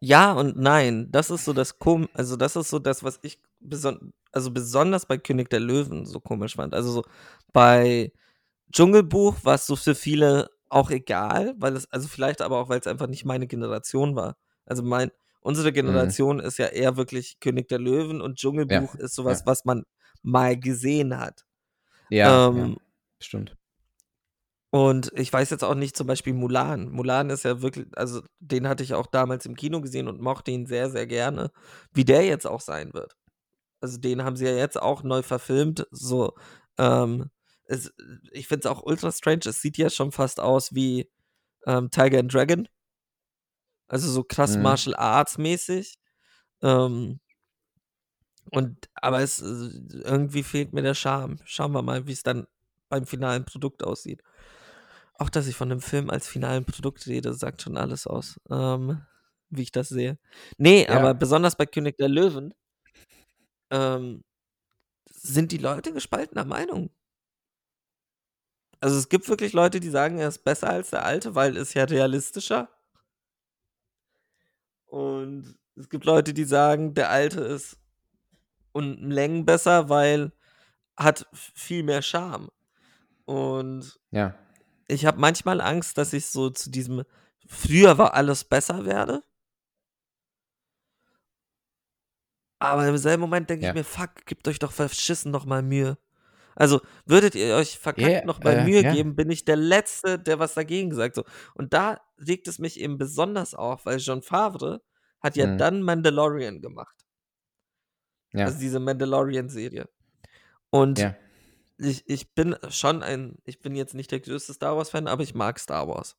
ja und nein. Das ist so das Kom also das ist so das, was ich beson also besonders bei König der Löwen so komisch fand. Also so bei Dschungelbuch war es so für viele auch egal, weil es also vielleicht aber auch, weil es einfach nicht meine Generation war. Also mein unsere Generation ist ja eher wirklich König der Löwen und Dschungelbuch ist so was, ja. was man mal gesehen hat. Ja, Ähm, ja stimmt. Und ich weiß jetzt auch nicht zum Beispiel Mulan. Mulan ist ja wirklich, also den hatte ich auch damals im Kino gesehen und mochte ihn sehr, sehr gerne, wie der jetzt auch sein wird. Also den haben sie ja jetzt auch neu verfilmt. So, ähm, es, ich finde es auch ultra strange. Es sieht ja schon fast aus wie ähm, Tiger and Dragon. Also so krass Mhm. Martial Arts mäßig. Ähm, und aber es äh, irgendwie fehlt mir der Charme. Schauen wir mal, wie es dann beim finalen Produkt aussieht. Auch dass ich von dem Film als finalen Produkt rede, sagt schon alles aus, ähm, wie ich das sehe. Nee, Ja. aber besonders bei König der Löwen ähm, sind die Leute gespaltener Meinung. Also es gibt wirklich Leute, die sagen, er ist besser als der alte, weil ist ja realistischer. Und es gibt Leute, die sagen, der alte ist um Längen besser, weil hat viel mehr Charme. Und Ja. Ich habe manchmal Angst, dass ich so zu diesem früher war alles besser werde. Aber im selben Moment denke Ja. ich mir, fuck, gebt euch doch verschissen noch mal Mühe. Also, würdet ihr euch verkackt Ja, noch mal äh, Mühe ja. geben, bin ich der Letzte, der was dagegen sagt. So. Und da regt es mich eben besonders auf, weil John Favre hat ja Mhm. dann Mandalorian gemacht. Ja. Also diese Mandalorian-Serie. Und ja. Ich, ich bin schon ein, ich bin jetzt nicht der größte Star Wars-Fan, aber ich mag Star Wars.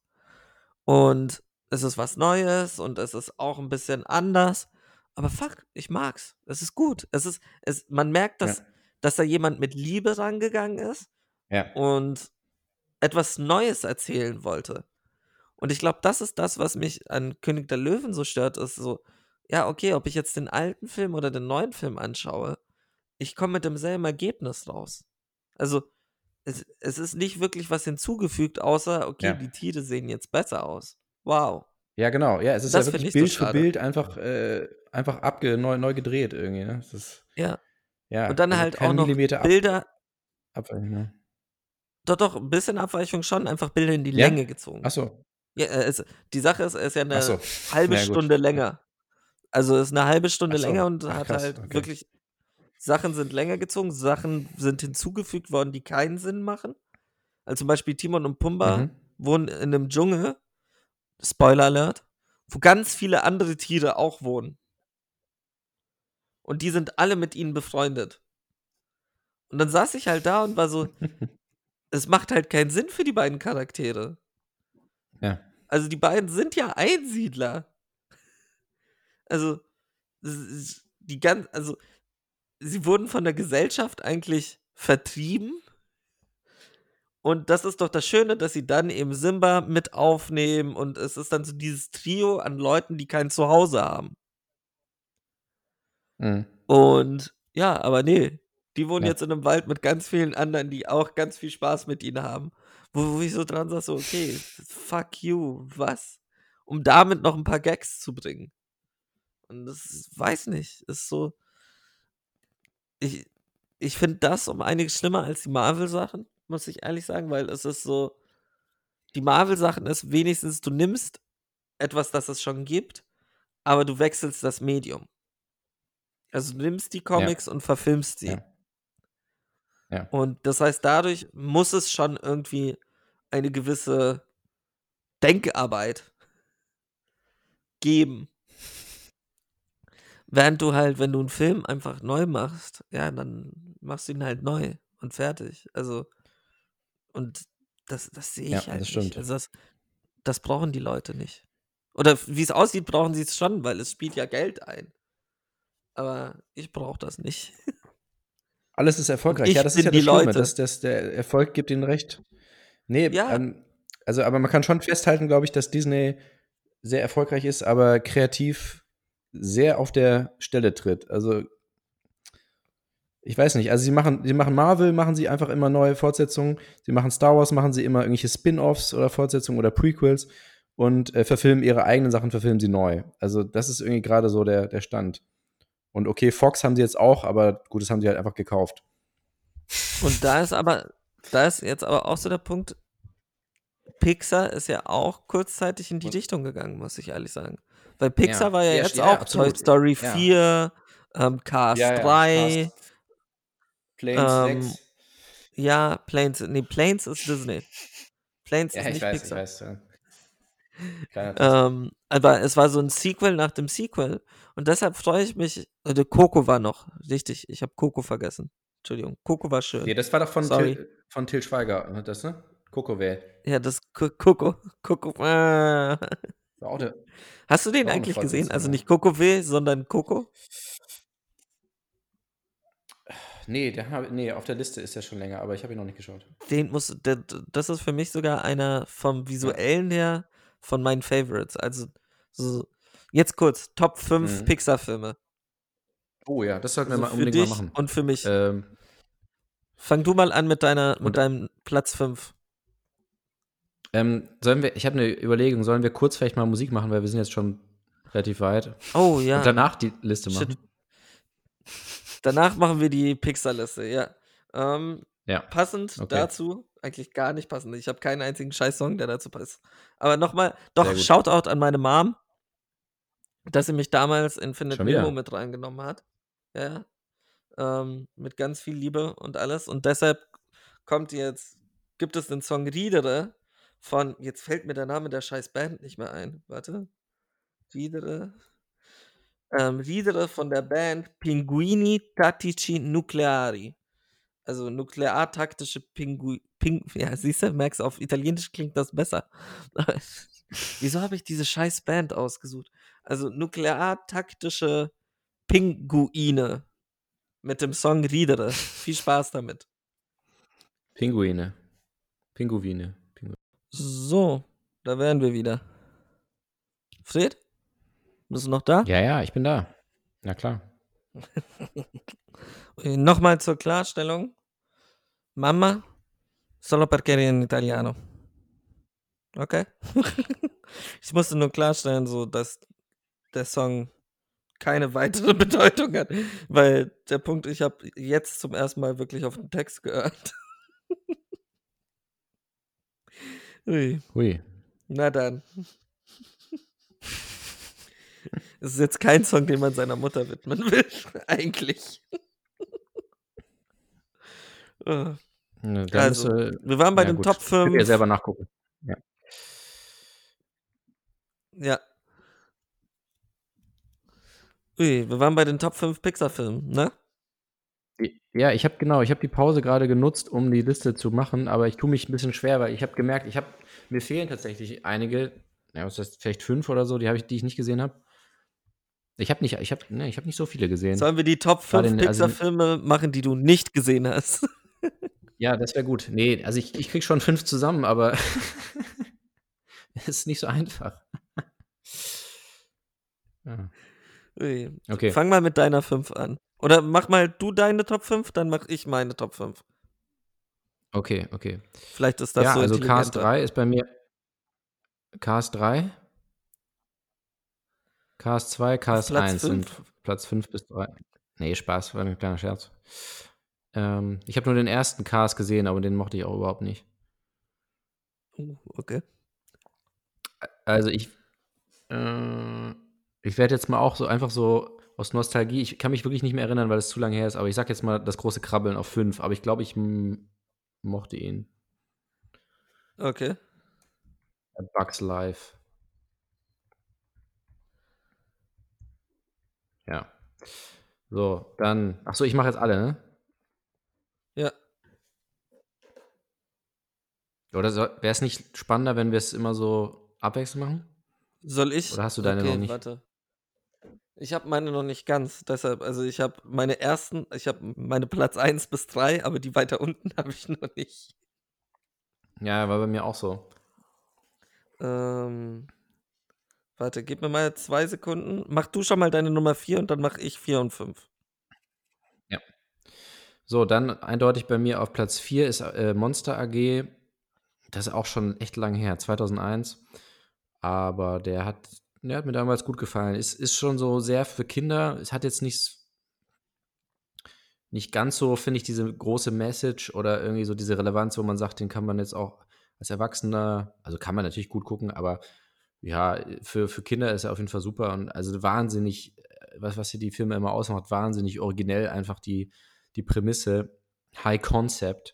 Und es ist was Neues und es ist auch ein bisschen anders. Aber fuck, ich mag's. Es ist gut. Es ist, es, man merkt, dass, Ja. dass da jemand mit Liebe rangegangen ist Ja. und etwas Neues erzählen wollte. Und ich glaube, das ist das, was mich an König der Löwen so stört, ist so, ja, okay, ob ich jetzt den alten Film oder den neuen Film anschaue, ich komme mit demselben Ergebnis raus. Also, es, es ist nicht wirklich was hinzugefügt, außer, okay, Ja. die Tiere sehen jetzt besser aus. Wow. Ja, genau. Ja, es ist Das ja wirklich ich so Bild für. Bild einfach, äh, einfach abge neu, neu gedreht irgendwie. Ne? Ist, Ja. ja, Und dann also halt auch noch Millimeter ab, Bilder, Abweichung, ne? doch, doch, ein bisschen Abweichung schon, einfach Bilder in die Ja? Länge gezogen. Achso. Ja, äh, es, die Sache ist, er ist ja eine Achso. halbe Ja. Stunde länger. Also ist eine halbe Stunde Ach so. länger und Ach, hat krass, halt okay. wirklich Sachen sind länger gezogen, Sachen sind hinzugefügt worden, die keinen Sinn machen. Also zum Beispiel Timon und Pumba Mhm. wohnen in einem Dschungel, Spoiler Alert, wo ganz viele andere Tiere auch wohnen. Und die sind alle mit ihnen befreundet. Und dann saß ich halt da und war so, es macht halt keinen Sinn für die beiden Charaktere. Ja. Also die beiden sind ja Einsiedler. Also die ganz, also sie wurden von der Gesellschaft eigentlich vertrieben. Und das ist doch das Schöne, dass sie dann eben Simba mit aufnehmen und es ist dann so dieses Trio an Leuten, die kein Zuhause haben. Mhm. Und ja, aber nee, die wohnen Ja. jetzt in einem Wald mit ganz vielen anderen, die auch ganz viel Spaß mit ihnen haben. Wo, wo ich so dran sage, so, okay, fuck you, was? Um damit noch ein paar Gags zu bringen. Und das weiß nicht, ist so. Ich, ich finde das um einiges schlimmer als die Marvel-Sachen, muss ich ehrlich sagen, weil es ist so. Die Marvel-Sachen ist wenigstens, du nimmst etwas, das es schon gibt, aber du wechselst das Medium. Also du nimmst die Comics und verfilmst sie. Ja. Ja. Und das heißt, dadurch muss es schon irgendwie eine gewisse Denkarbeit geben. Während du halt, wenn du einen Film einfach neu machst, ja, dann machst du ihn halt neu und fertig. Also, und das, das sehe ich Ja, halt das nicht. stimmt. Also das, das brauchen die Leute nicht. Oder wie es aussieht, brauchen sie es schon, weil es spielt ja Geld ein. Aber ich brauche das nicht. Alles ist erfolgreich. ich ja, das ist ja die das Schlimme, Leute. dass, dass der Erfolg gibt ihnen recht. Nee, Ja. ähm, also aber man kann schon festhalten, glaube ich, dass Disney sehr erfolgreich ist, aber kreativ sehr auf der Stelle tritt. Also ich weiß nicht, also sie machen, sie machen Marvel, machen sie einfach immer neue Fortsetzungen, sie machen Star Wars, machen sie immer irgendwelche Spin-offs oder Fortsetzungen oder Prequels und äh, verfilmen ihre eigenen Sachen, verfilmen sie neu. Also das ist irgendwie gerade so der, der Stand. Und okay, Fox haben sie jetzt auch, aber gut, das haben sie halt einfach gekauft. Und da ist aber, da ist jetzt aber auch so der Punkt, Pixar ist ja auch kurzzeitig in die Richtung gegangen, muss ich ehrlich sagen. Weil Pixar Ja. war ja, Ja, jetzt auch absolut. Toy Story Ja. 4, ähm, Cars 3, Planes Ähm, 6. ja, Planes, nee, Planes ist Disney. Planes Ja, ist ich nicht weiß, ich Pixar. weiß. Ja. Ähm, aber es war so ein Sequel nach dem Sequel. Und deshalb freue ich mich. Äh, Coco war noch. Richtig, ich habe Coco vergessen. Entschuldigung. Coco war schön. nee, das war doch von. Till, von Till Schweiger, das, ne? Coco Welt. Ja, das Co- Coco. Coco. Äh. Der, Hast du den eine eigentlich gesehen? Also nicht Coco W, sondern Coco? nee, der, hab- nee, auf der Liste ist er schon länger, aber ich habe ihn noch nicht geschaut. Den muss. Der, das ist für mich sogar einer vom visuellen her von meinen Favorites. Also so. Jetzt kurz, Top 5 Mhm. Pixar-Filme. Oh ja, das sollten Also wir mal unbedingt mal machen. und für mich. Ähm, Fang du mal an mit deiner, mit deinem Platz 5. ähm, sollen wir, ich habe eine Überlegung, sollen wir kurz vielleicht mal Musik machen, weil wir sind jetzt schon relativ weit. Oh ja. Und danach die Liste Shit. machen. Danach machen wir die Pixar-Liste, ja. Ähm, Ja. passend Okay. dazu, eigentlich gar nicht passend. Ich habe keinen einzigen Scheiß-Song, der dazu passt. Aber nochmal, doch. Shoutout an meine Mom, dass sie mich damals in Findet? Nemo mit reingenommen hat. Ja. Ähm, mit ganz viel Liebe und alles. Und deshalb kommt jetzt, gibt es den Song Riedere von, jetzt fällt mir der Name der scheiß Band nicht mehr ein. Warte. Riedere. Ähm, Riedere von der Band Pinguini Tattici Nucleari. Also nukleartaktische Pingu Ping ja, siehst du, du, auf Italienisch klingt das besser. Wieso habe ich diese scheiß Band ausgesucht? Also nukleartaktische Pinguine mit dem Song Riedere. Viel Spaß damit. Pinguine. Pinguine. So, da wären wir wieder. Fred? Bist du noch da? ja, ja, ich bin da. Na klar. Eh, Nochmal zur Klarstellung. Mama, solo perché in italiano. Okay? ich musste nur klarstellen, so dass der Song keine weitere Bedeutung hat, weil der Punkt, ich habe jetzt zum ersten Mal wirklich auf den Text gehört. Ui, Hui. na dann. Es ist jetzt kein Song, den man seiner Mutter widmen will, eigentlich. Äh, Ne, Also, müsste, wir waren bei ja, den gut. Top Könnt 5. ihr selber nachgucken. Ja. Ui, wir waren bei den Top 5 Pixar-Filmen, ne? Ja, ich habe genau, ich habe die Pause gerade genutzt, um die Liste zu machen, aber ich tue mich ein bisschen schwer, weil ich habe gemerkt, ich habe mir fehlen tatsächlich einige, ja, was heißt vielleicht fünf oder so, die habe ich, die ich nicht gesehen habe. Ich habe nicht, ich habe, ne, ich habe nicht so viele gesehen. Sollen wir die Top War 5 denn- also- Pixar-Filme machen, die du nicht gesehen hast? Ja, das wäre gut. Nee, also ich, ich krieg schon fünf zusammen, aber es ist nicht so einfach. ja. Ui. Okay. Fang mal mit deiner 5 an. Oder mach mal du deine Top 5, dann mach ich meine Top 5. Okay, okay. Vielleicht ist das ja, so also intelligenter. 3 ist bei mir Cast 3, Cast 2, Cast Platz 1 sind fünf. Platz 5 bis 3. Nee, Spaß, war ein kleiner Scherz. Ähm, ich habe nur den ersten Cast gesehen, aber den mochte ich auch überhaupt nicht. Uh, okay. Also ich, äh, ich werde jetzt mal auch so einfach so aus Nostalgie, ich kann mich wirklich nicht mehr erinnern, weil es zu lange her ist, aber ich sag jetzt mal das große Krabbeln auf 5, aber ich glaube, ich mochte ihn. Okay. Bugs Life. Ja. So, dann. Achso, ich mache jetzt alle, ne? Ja. Oder wäre es nicht spannender, wenn wir es immer so abwechselnd machen? Soll ich? Oder hast du deine okay, noch nicht? Warte. Ich habe meine noch nicht ganz, deshalb, also ich habe meine ersten, ich habe meine Platz 1 bis 3, aber die weiter unten habe ich noch nicht. Ja, war bei mir auch so. Ähm, warte, gib mir mal zwei Sekunden. Mach du schon mal deine Nummer 4 und dann mach ich 4 und 5. So, dann eindeutig bei mir auf Platz 4 ist äh, Monster AG. Das ist auch schon echt lang her, 2001. Aber der hat, der hat mir damals gut gefallen. Ist, ist schon so sehr für Kinder. Es hat jetzt nicht, nicht ganz so, finde ich, diese große Message oder irgendwie so diese Relevanz, wo man sagt, den kann man jetzt auch als Erwachsener, also kann man natürlich gut gucken, aber ja, für, für Kinder ist er auf jeden Fall super und also wahnsinnig, äh, was, was hier die Filme immer ausmacht, wahnsinnig originell einfach die, die Prämisse, High Concept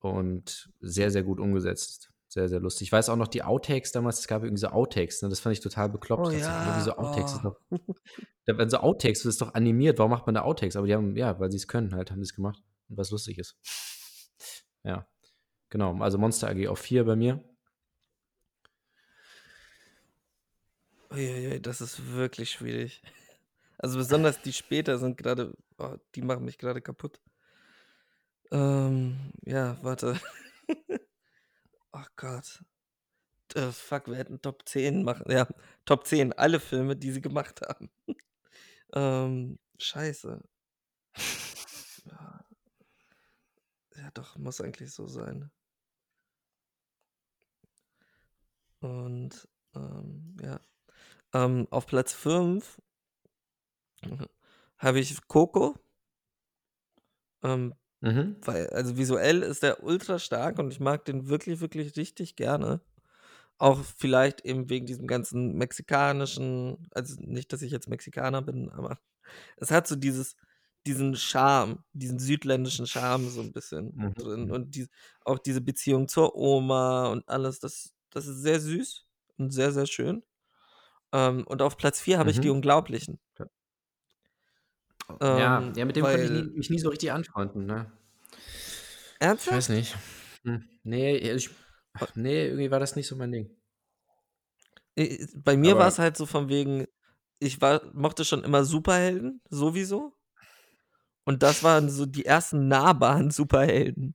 und sehr, sehr gut umgesetzt. Sehr, sehr lustig. Ich weiß auch noch die Outtakes damals, es gab irgendwie so Outtakes, ne? das fand ich total bekloppt. Oh ja, so Outtakes oh. doch, da werden so Outtakes, das ist doch animiert, warum macht man da Outtakes? Aber die haben, ja, weil sie es können halt, haben sie es gemacht und was lustig ist. Ja, genau, also Monster AG auf 4 bei mir. Uiuiui, das ist wirklich schwierig. Also besonders die später sind gerade, oh, die machen mich gerade kaputt. Ähm, ja, warte. oh Gott. Äh, fuck, wir hätten Top 10 machen. Ja, Top 10, alle Filme, die sie gemacht haben. ähm, scheiße. Ja. ja, doch, muss eigentlich so sein. Und, ähm, ja. Ähm, auf Platz 5 habe ich Coco. Ähm, Mhm. weil, also visuell ist der ultra stark und ich mag den wirklich, wirklich richtig gerne. Auch vielleicht eben wegen diesem ganzen mexikanischen, also nicht, dass ich jetzt Mexikaner bin, aber es hat so dieses, diesen Charme, diesen südländischen Charme so ein bisschen Mhm. drin und die, auch diese Beziehung zur Oma und alles, das, das ist sehr süß und sehr, sehr schön. Ähm, und auf Platz 4 habe ich die Mhm. Unglaublichen. ja, Ähm, ja, mit dem konnte ich weil- nie, mich nie so richtig anfreunden, ne? Ich Ernsthaft? weiß nicht. Hm. Nee, ich, ach, nee, irgendwie war das nicht so mein Ding. Bei mir war es halt so von wegen, ich war, mochte schon immer Superhelden, sowieso. Und das waren so die ersten nahbaren Superhelden.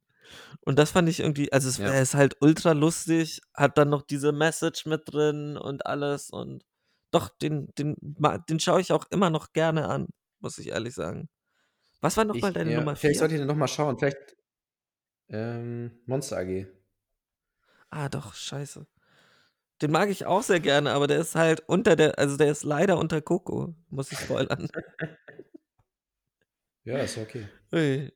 Und das fand ich irgendwie, also es Ja. ist halt ultra lustig, hat dann noch diese Message mit drin und alles. Und doch, den, den, den schaue ich auch immer noch gerne an, muss ich ehrlich sagen. Was war nochmal deine ja, Nummer Vielleicht 4? sollte ich den nochmal schauen. Vielleicht ähm, Monster AG. Ah, doch, scheiße. Den mag ich auch sehr gerne, aber der ist halt unter der, also der ist leider unter Coco, muss ich spoilern. Ja, ist okay. Ui.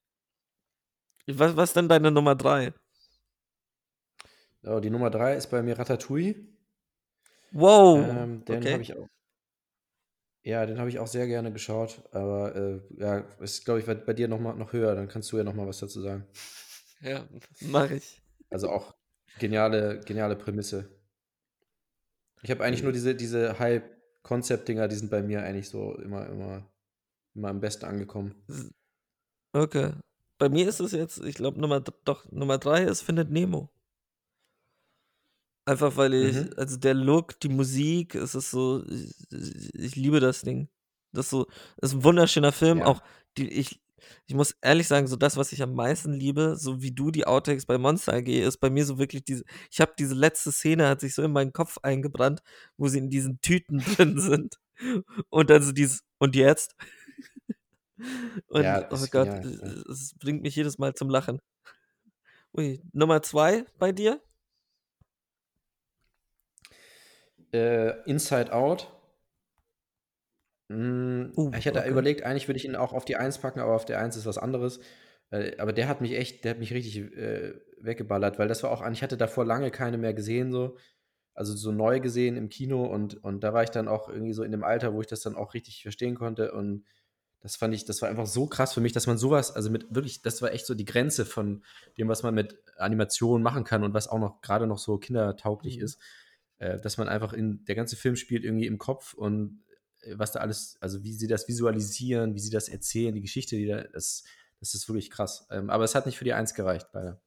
Was, was denn deine Nummer 3? Oh, die Nummer 3 ist bei mir Ratatouille. Wow. ähm, den okay. habe ich auch. Ja, den habe ich auch sehr gerne geschaut, aber äh, ja, ist, glaube ich, bei, bei dir noch, mal, noch höher, dann kannst du ja noch mal was dazu sagen. Ja, mach ich. Also auch geniale, geniale Prämisse. Ich habe eigentlich nur diese, diese High-Concept-Dinger, die sind bei mir eigentlich so immer, immer, immer am besten angekommen. Okay. Bei mir ist es jetzt, ich glaube, Nummer, doch, Nummer 3 ist Findet Nemo. Einfach weil ich, Mhm. also der Look, die Musik, es ist so, ich, ich liebe das Ding. Das ist so, das ist ein wunderschöner Film. Ja. Auch die, ich, ich muss ehrlich sagen, so das, was ich am meisten liebe, so wie du die Outtakes bei Monster AG, ist bei mir so wirklich diese, ich habe diese letzte Szene, hat sich so in meinen Kopf eingebrannt, wo sie in diesen Tüten drin sind. Und dann so dieses, und jetzt? Und Ja, oh Gott, ja. es bringt mich jedes Mal zum Lachen. Ui, Nummer zwei bei dir? Äh, Inside Out. Mm, Uh, ich hatte okay. überlegt, eigentlich würde ich ihn auch auf die 1 packen, aber auf der 1 ist was anderes. Äh, aber der hat mich echt, der hat mich richtig äh, weggeballert, weil das war auch, ich hatte davor lange keine mehr gesehen, so. Also so neu gesehen im Kino und, und da war ich dann auch irgendwie so in dem Alter, wo ich das dann auch richtig verstehen konnte und das fand ich, das war einfach so krass für mich, dass man sowas, also mit wirklich, das war echt so die Grenze von dem, was man mit Animationen machen kann und was auch noch gerade noch so kindertauglich Mhm. ist, äh, dass man einfach in, der ganze Film spielt irgendwie im Kopf und äh, was da alles, also wie sie das visualisieren, wie sie das erzählen, die Geschichte, die da, das, das ist wirklich krass. Ähm, aber es hat nicht für die Eins gereicht, leider.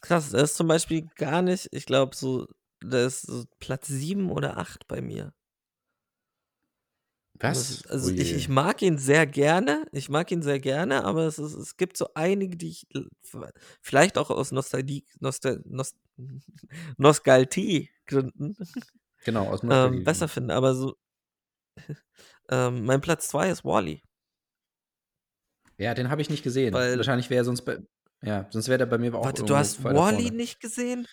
Krass, das ist zum Beispiel gar nicht, ich glaube, so, das ist so Platz 7 oder 8 bei mir. Was? also Oh ich, ich mag ihn sehr gerne, ich mag ihn sehr gerne, aber es, ist, es gibt so einige, die ich vielleicht auch aus Nostalgie, Nostal, Nost, Nostalgie-Gründen Genau, aus Nostalgie, ähm, besser genau. finde. Aber so, ähm, mein Platz 2 ist Wally. Ja, den habe ich nicht gesehen. Weil, Wahrscheinlich wäre er sonst bei, ja, sonst wäre der bei mir auch warte, du hast Wally nicht gesehen?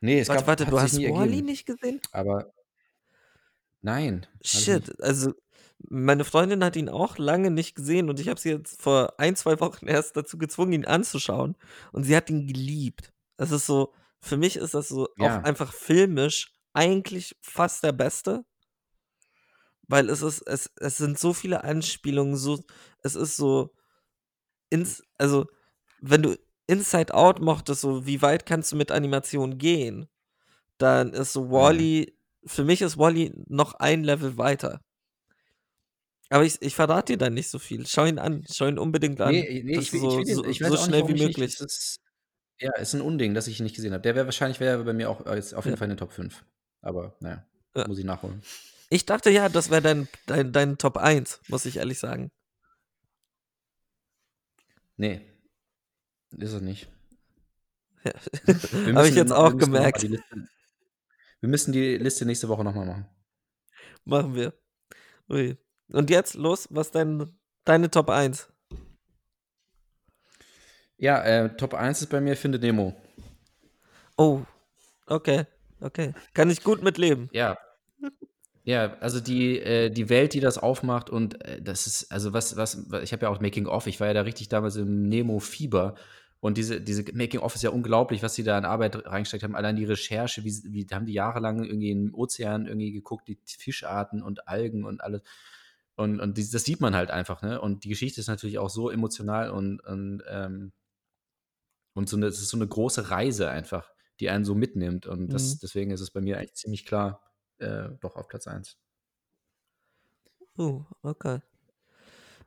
Nee, es Warte, gab, warte, du hast Wally nicht gesehen? Aber nein. Shit, also meine Freundin hat ihn auch lange nicht gesehen und ich habe sie jetzt vor ein, zwei Wochen erst dazu gezwungen, ihn anzuschauen. Und sie hat ihn geliebt. Das ist so, für mich ist das so auch Ja, einfach filmisch eigentlich fast der Beste, weil es ist, es, es sind so viele Anspielungen, so, es ist so, ins, also wenn du Inside Out mochtest, so wie weit kannst du mit Animation gehen, dann ist so mhm. Wally, für mich ist Wally noch ein Level weiter. Aber ich, ich verrate dir dann nicht so viel. Schau ihn an. Schau ihn unbedingt an. Nee, nee, Das ich, will- ich, so, will den, so, ich so auch nicht, schnell warum wie ich nicht. möglich. Es ist, ja, ist ein Unding, dass ich ihn nicht gesehen habe. Der wäre wahrscheinlich wäre bei mir auch jetzt auf jeden. Fall in den Top 5. Aber naja, Ja. muss ich nachholen. Ich dachte ja, das wäre dein, dein, dein Top 1, muss ich ehrlich sagen. Nee, ist es nicht. Ja. Habe ich jetzt auch wir gemerkt. Liste, wir müssen die Liste nächste Woche nochmal machen. Machen wir. Ui. Und jetzt los, was dein, deine Top 1? Ja, äh, Top 1 ist bei mir Finde Nemo. Oh, okay, okay. Kann ich gut mitleben. Ja. Ja, also die, äh, die Welt, die das aufmacht und äh, das ist, also was, was, ich habe ja auch Making of, ich war ja da richtig damals im Nemo-Fieber und diese, diese Making of ist ja unglaublich, was sie da an Arbeit reingesteckt haben, allein die Recherche, wie, wie haben die jahrelang irgendwie im Ozean irgendwie geguckt, die Fischarten und Algen und alles und, und das sieht man halt einfach, ne, und die Geschichte ist natürlich auch so emotional und, und, ähm, und so eine, es ist so eine große Reise einfach, die einen so mitnimmt und das, Mhm. deswegen ist es bei mir eigentlich ziemlich klar, äh, doch auf Platz 1. Uh, okay.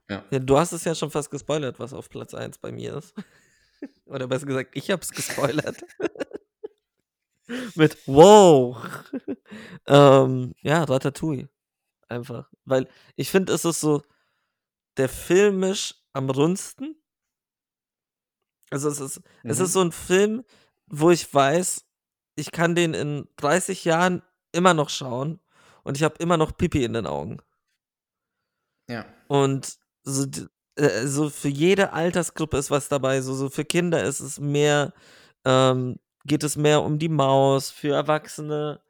Ja. Ja, du hast es ja schon fast gespoilert, was auf Platz 1 bei mir ist. Oder besser gesagt, ich hab's gespoilert. Mit Wow. ähm, ja, Ratatouille. Einfach. Weil ich finde, es ist so der filmisch am rundsten. Also es ist, es Mhm. ist so ein Film, wo ich weiß, ich kann den in 30 Jahren immer noch schauen und ich habe immer noch Pipi in den Augen. Ja. Und so, äh, so für jede Altersgruppe ist was dabei. So, so für Kinder ist es mehr, ähm, geht es mehr um die Maus. Für Erwachsene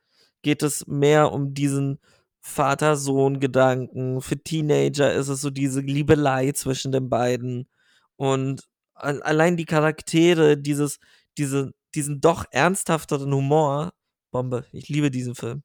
geht es mehr um diesen Vater-Sohn-Gedanken. Für Teenager ist es so diese Liebelei zwischen den beiden. Und allein die Charaktere, dieses, diese, diesen doch ernsthafteren Humor. Bombe. Ich liebe diesen Film.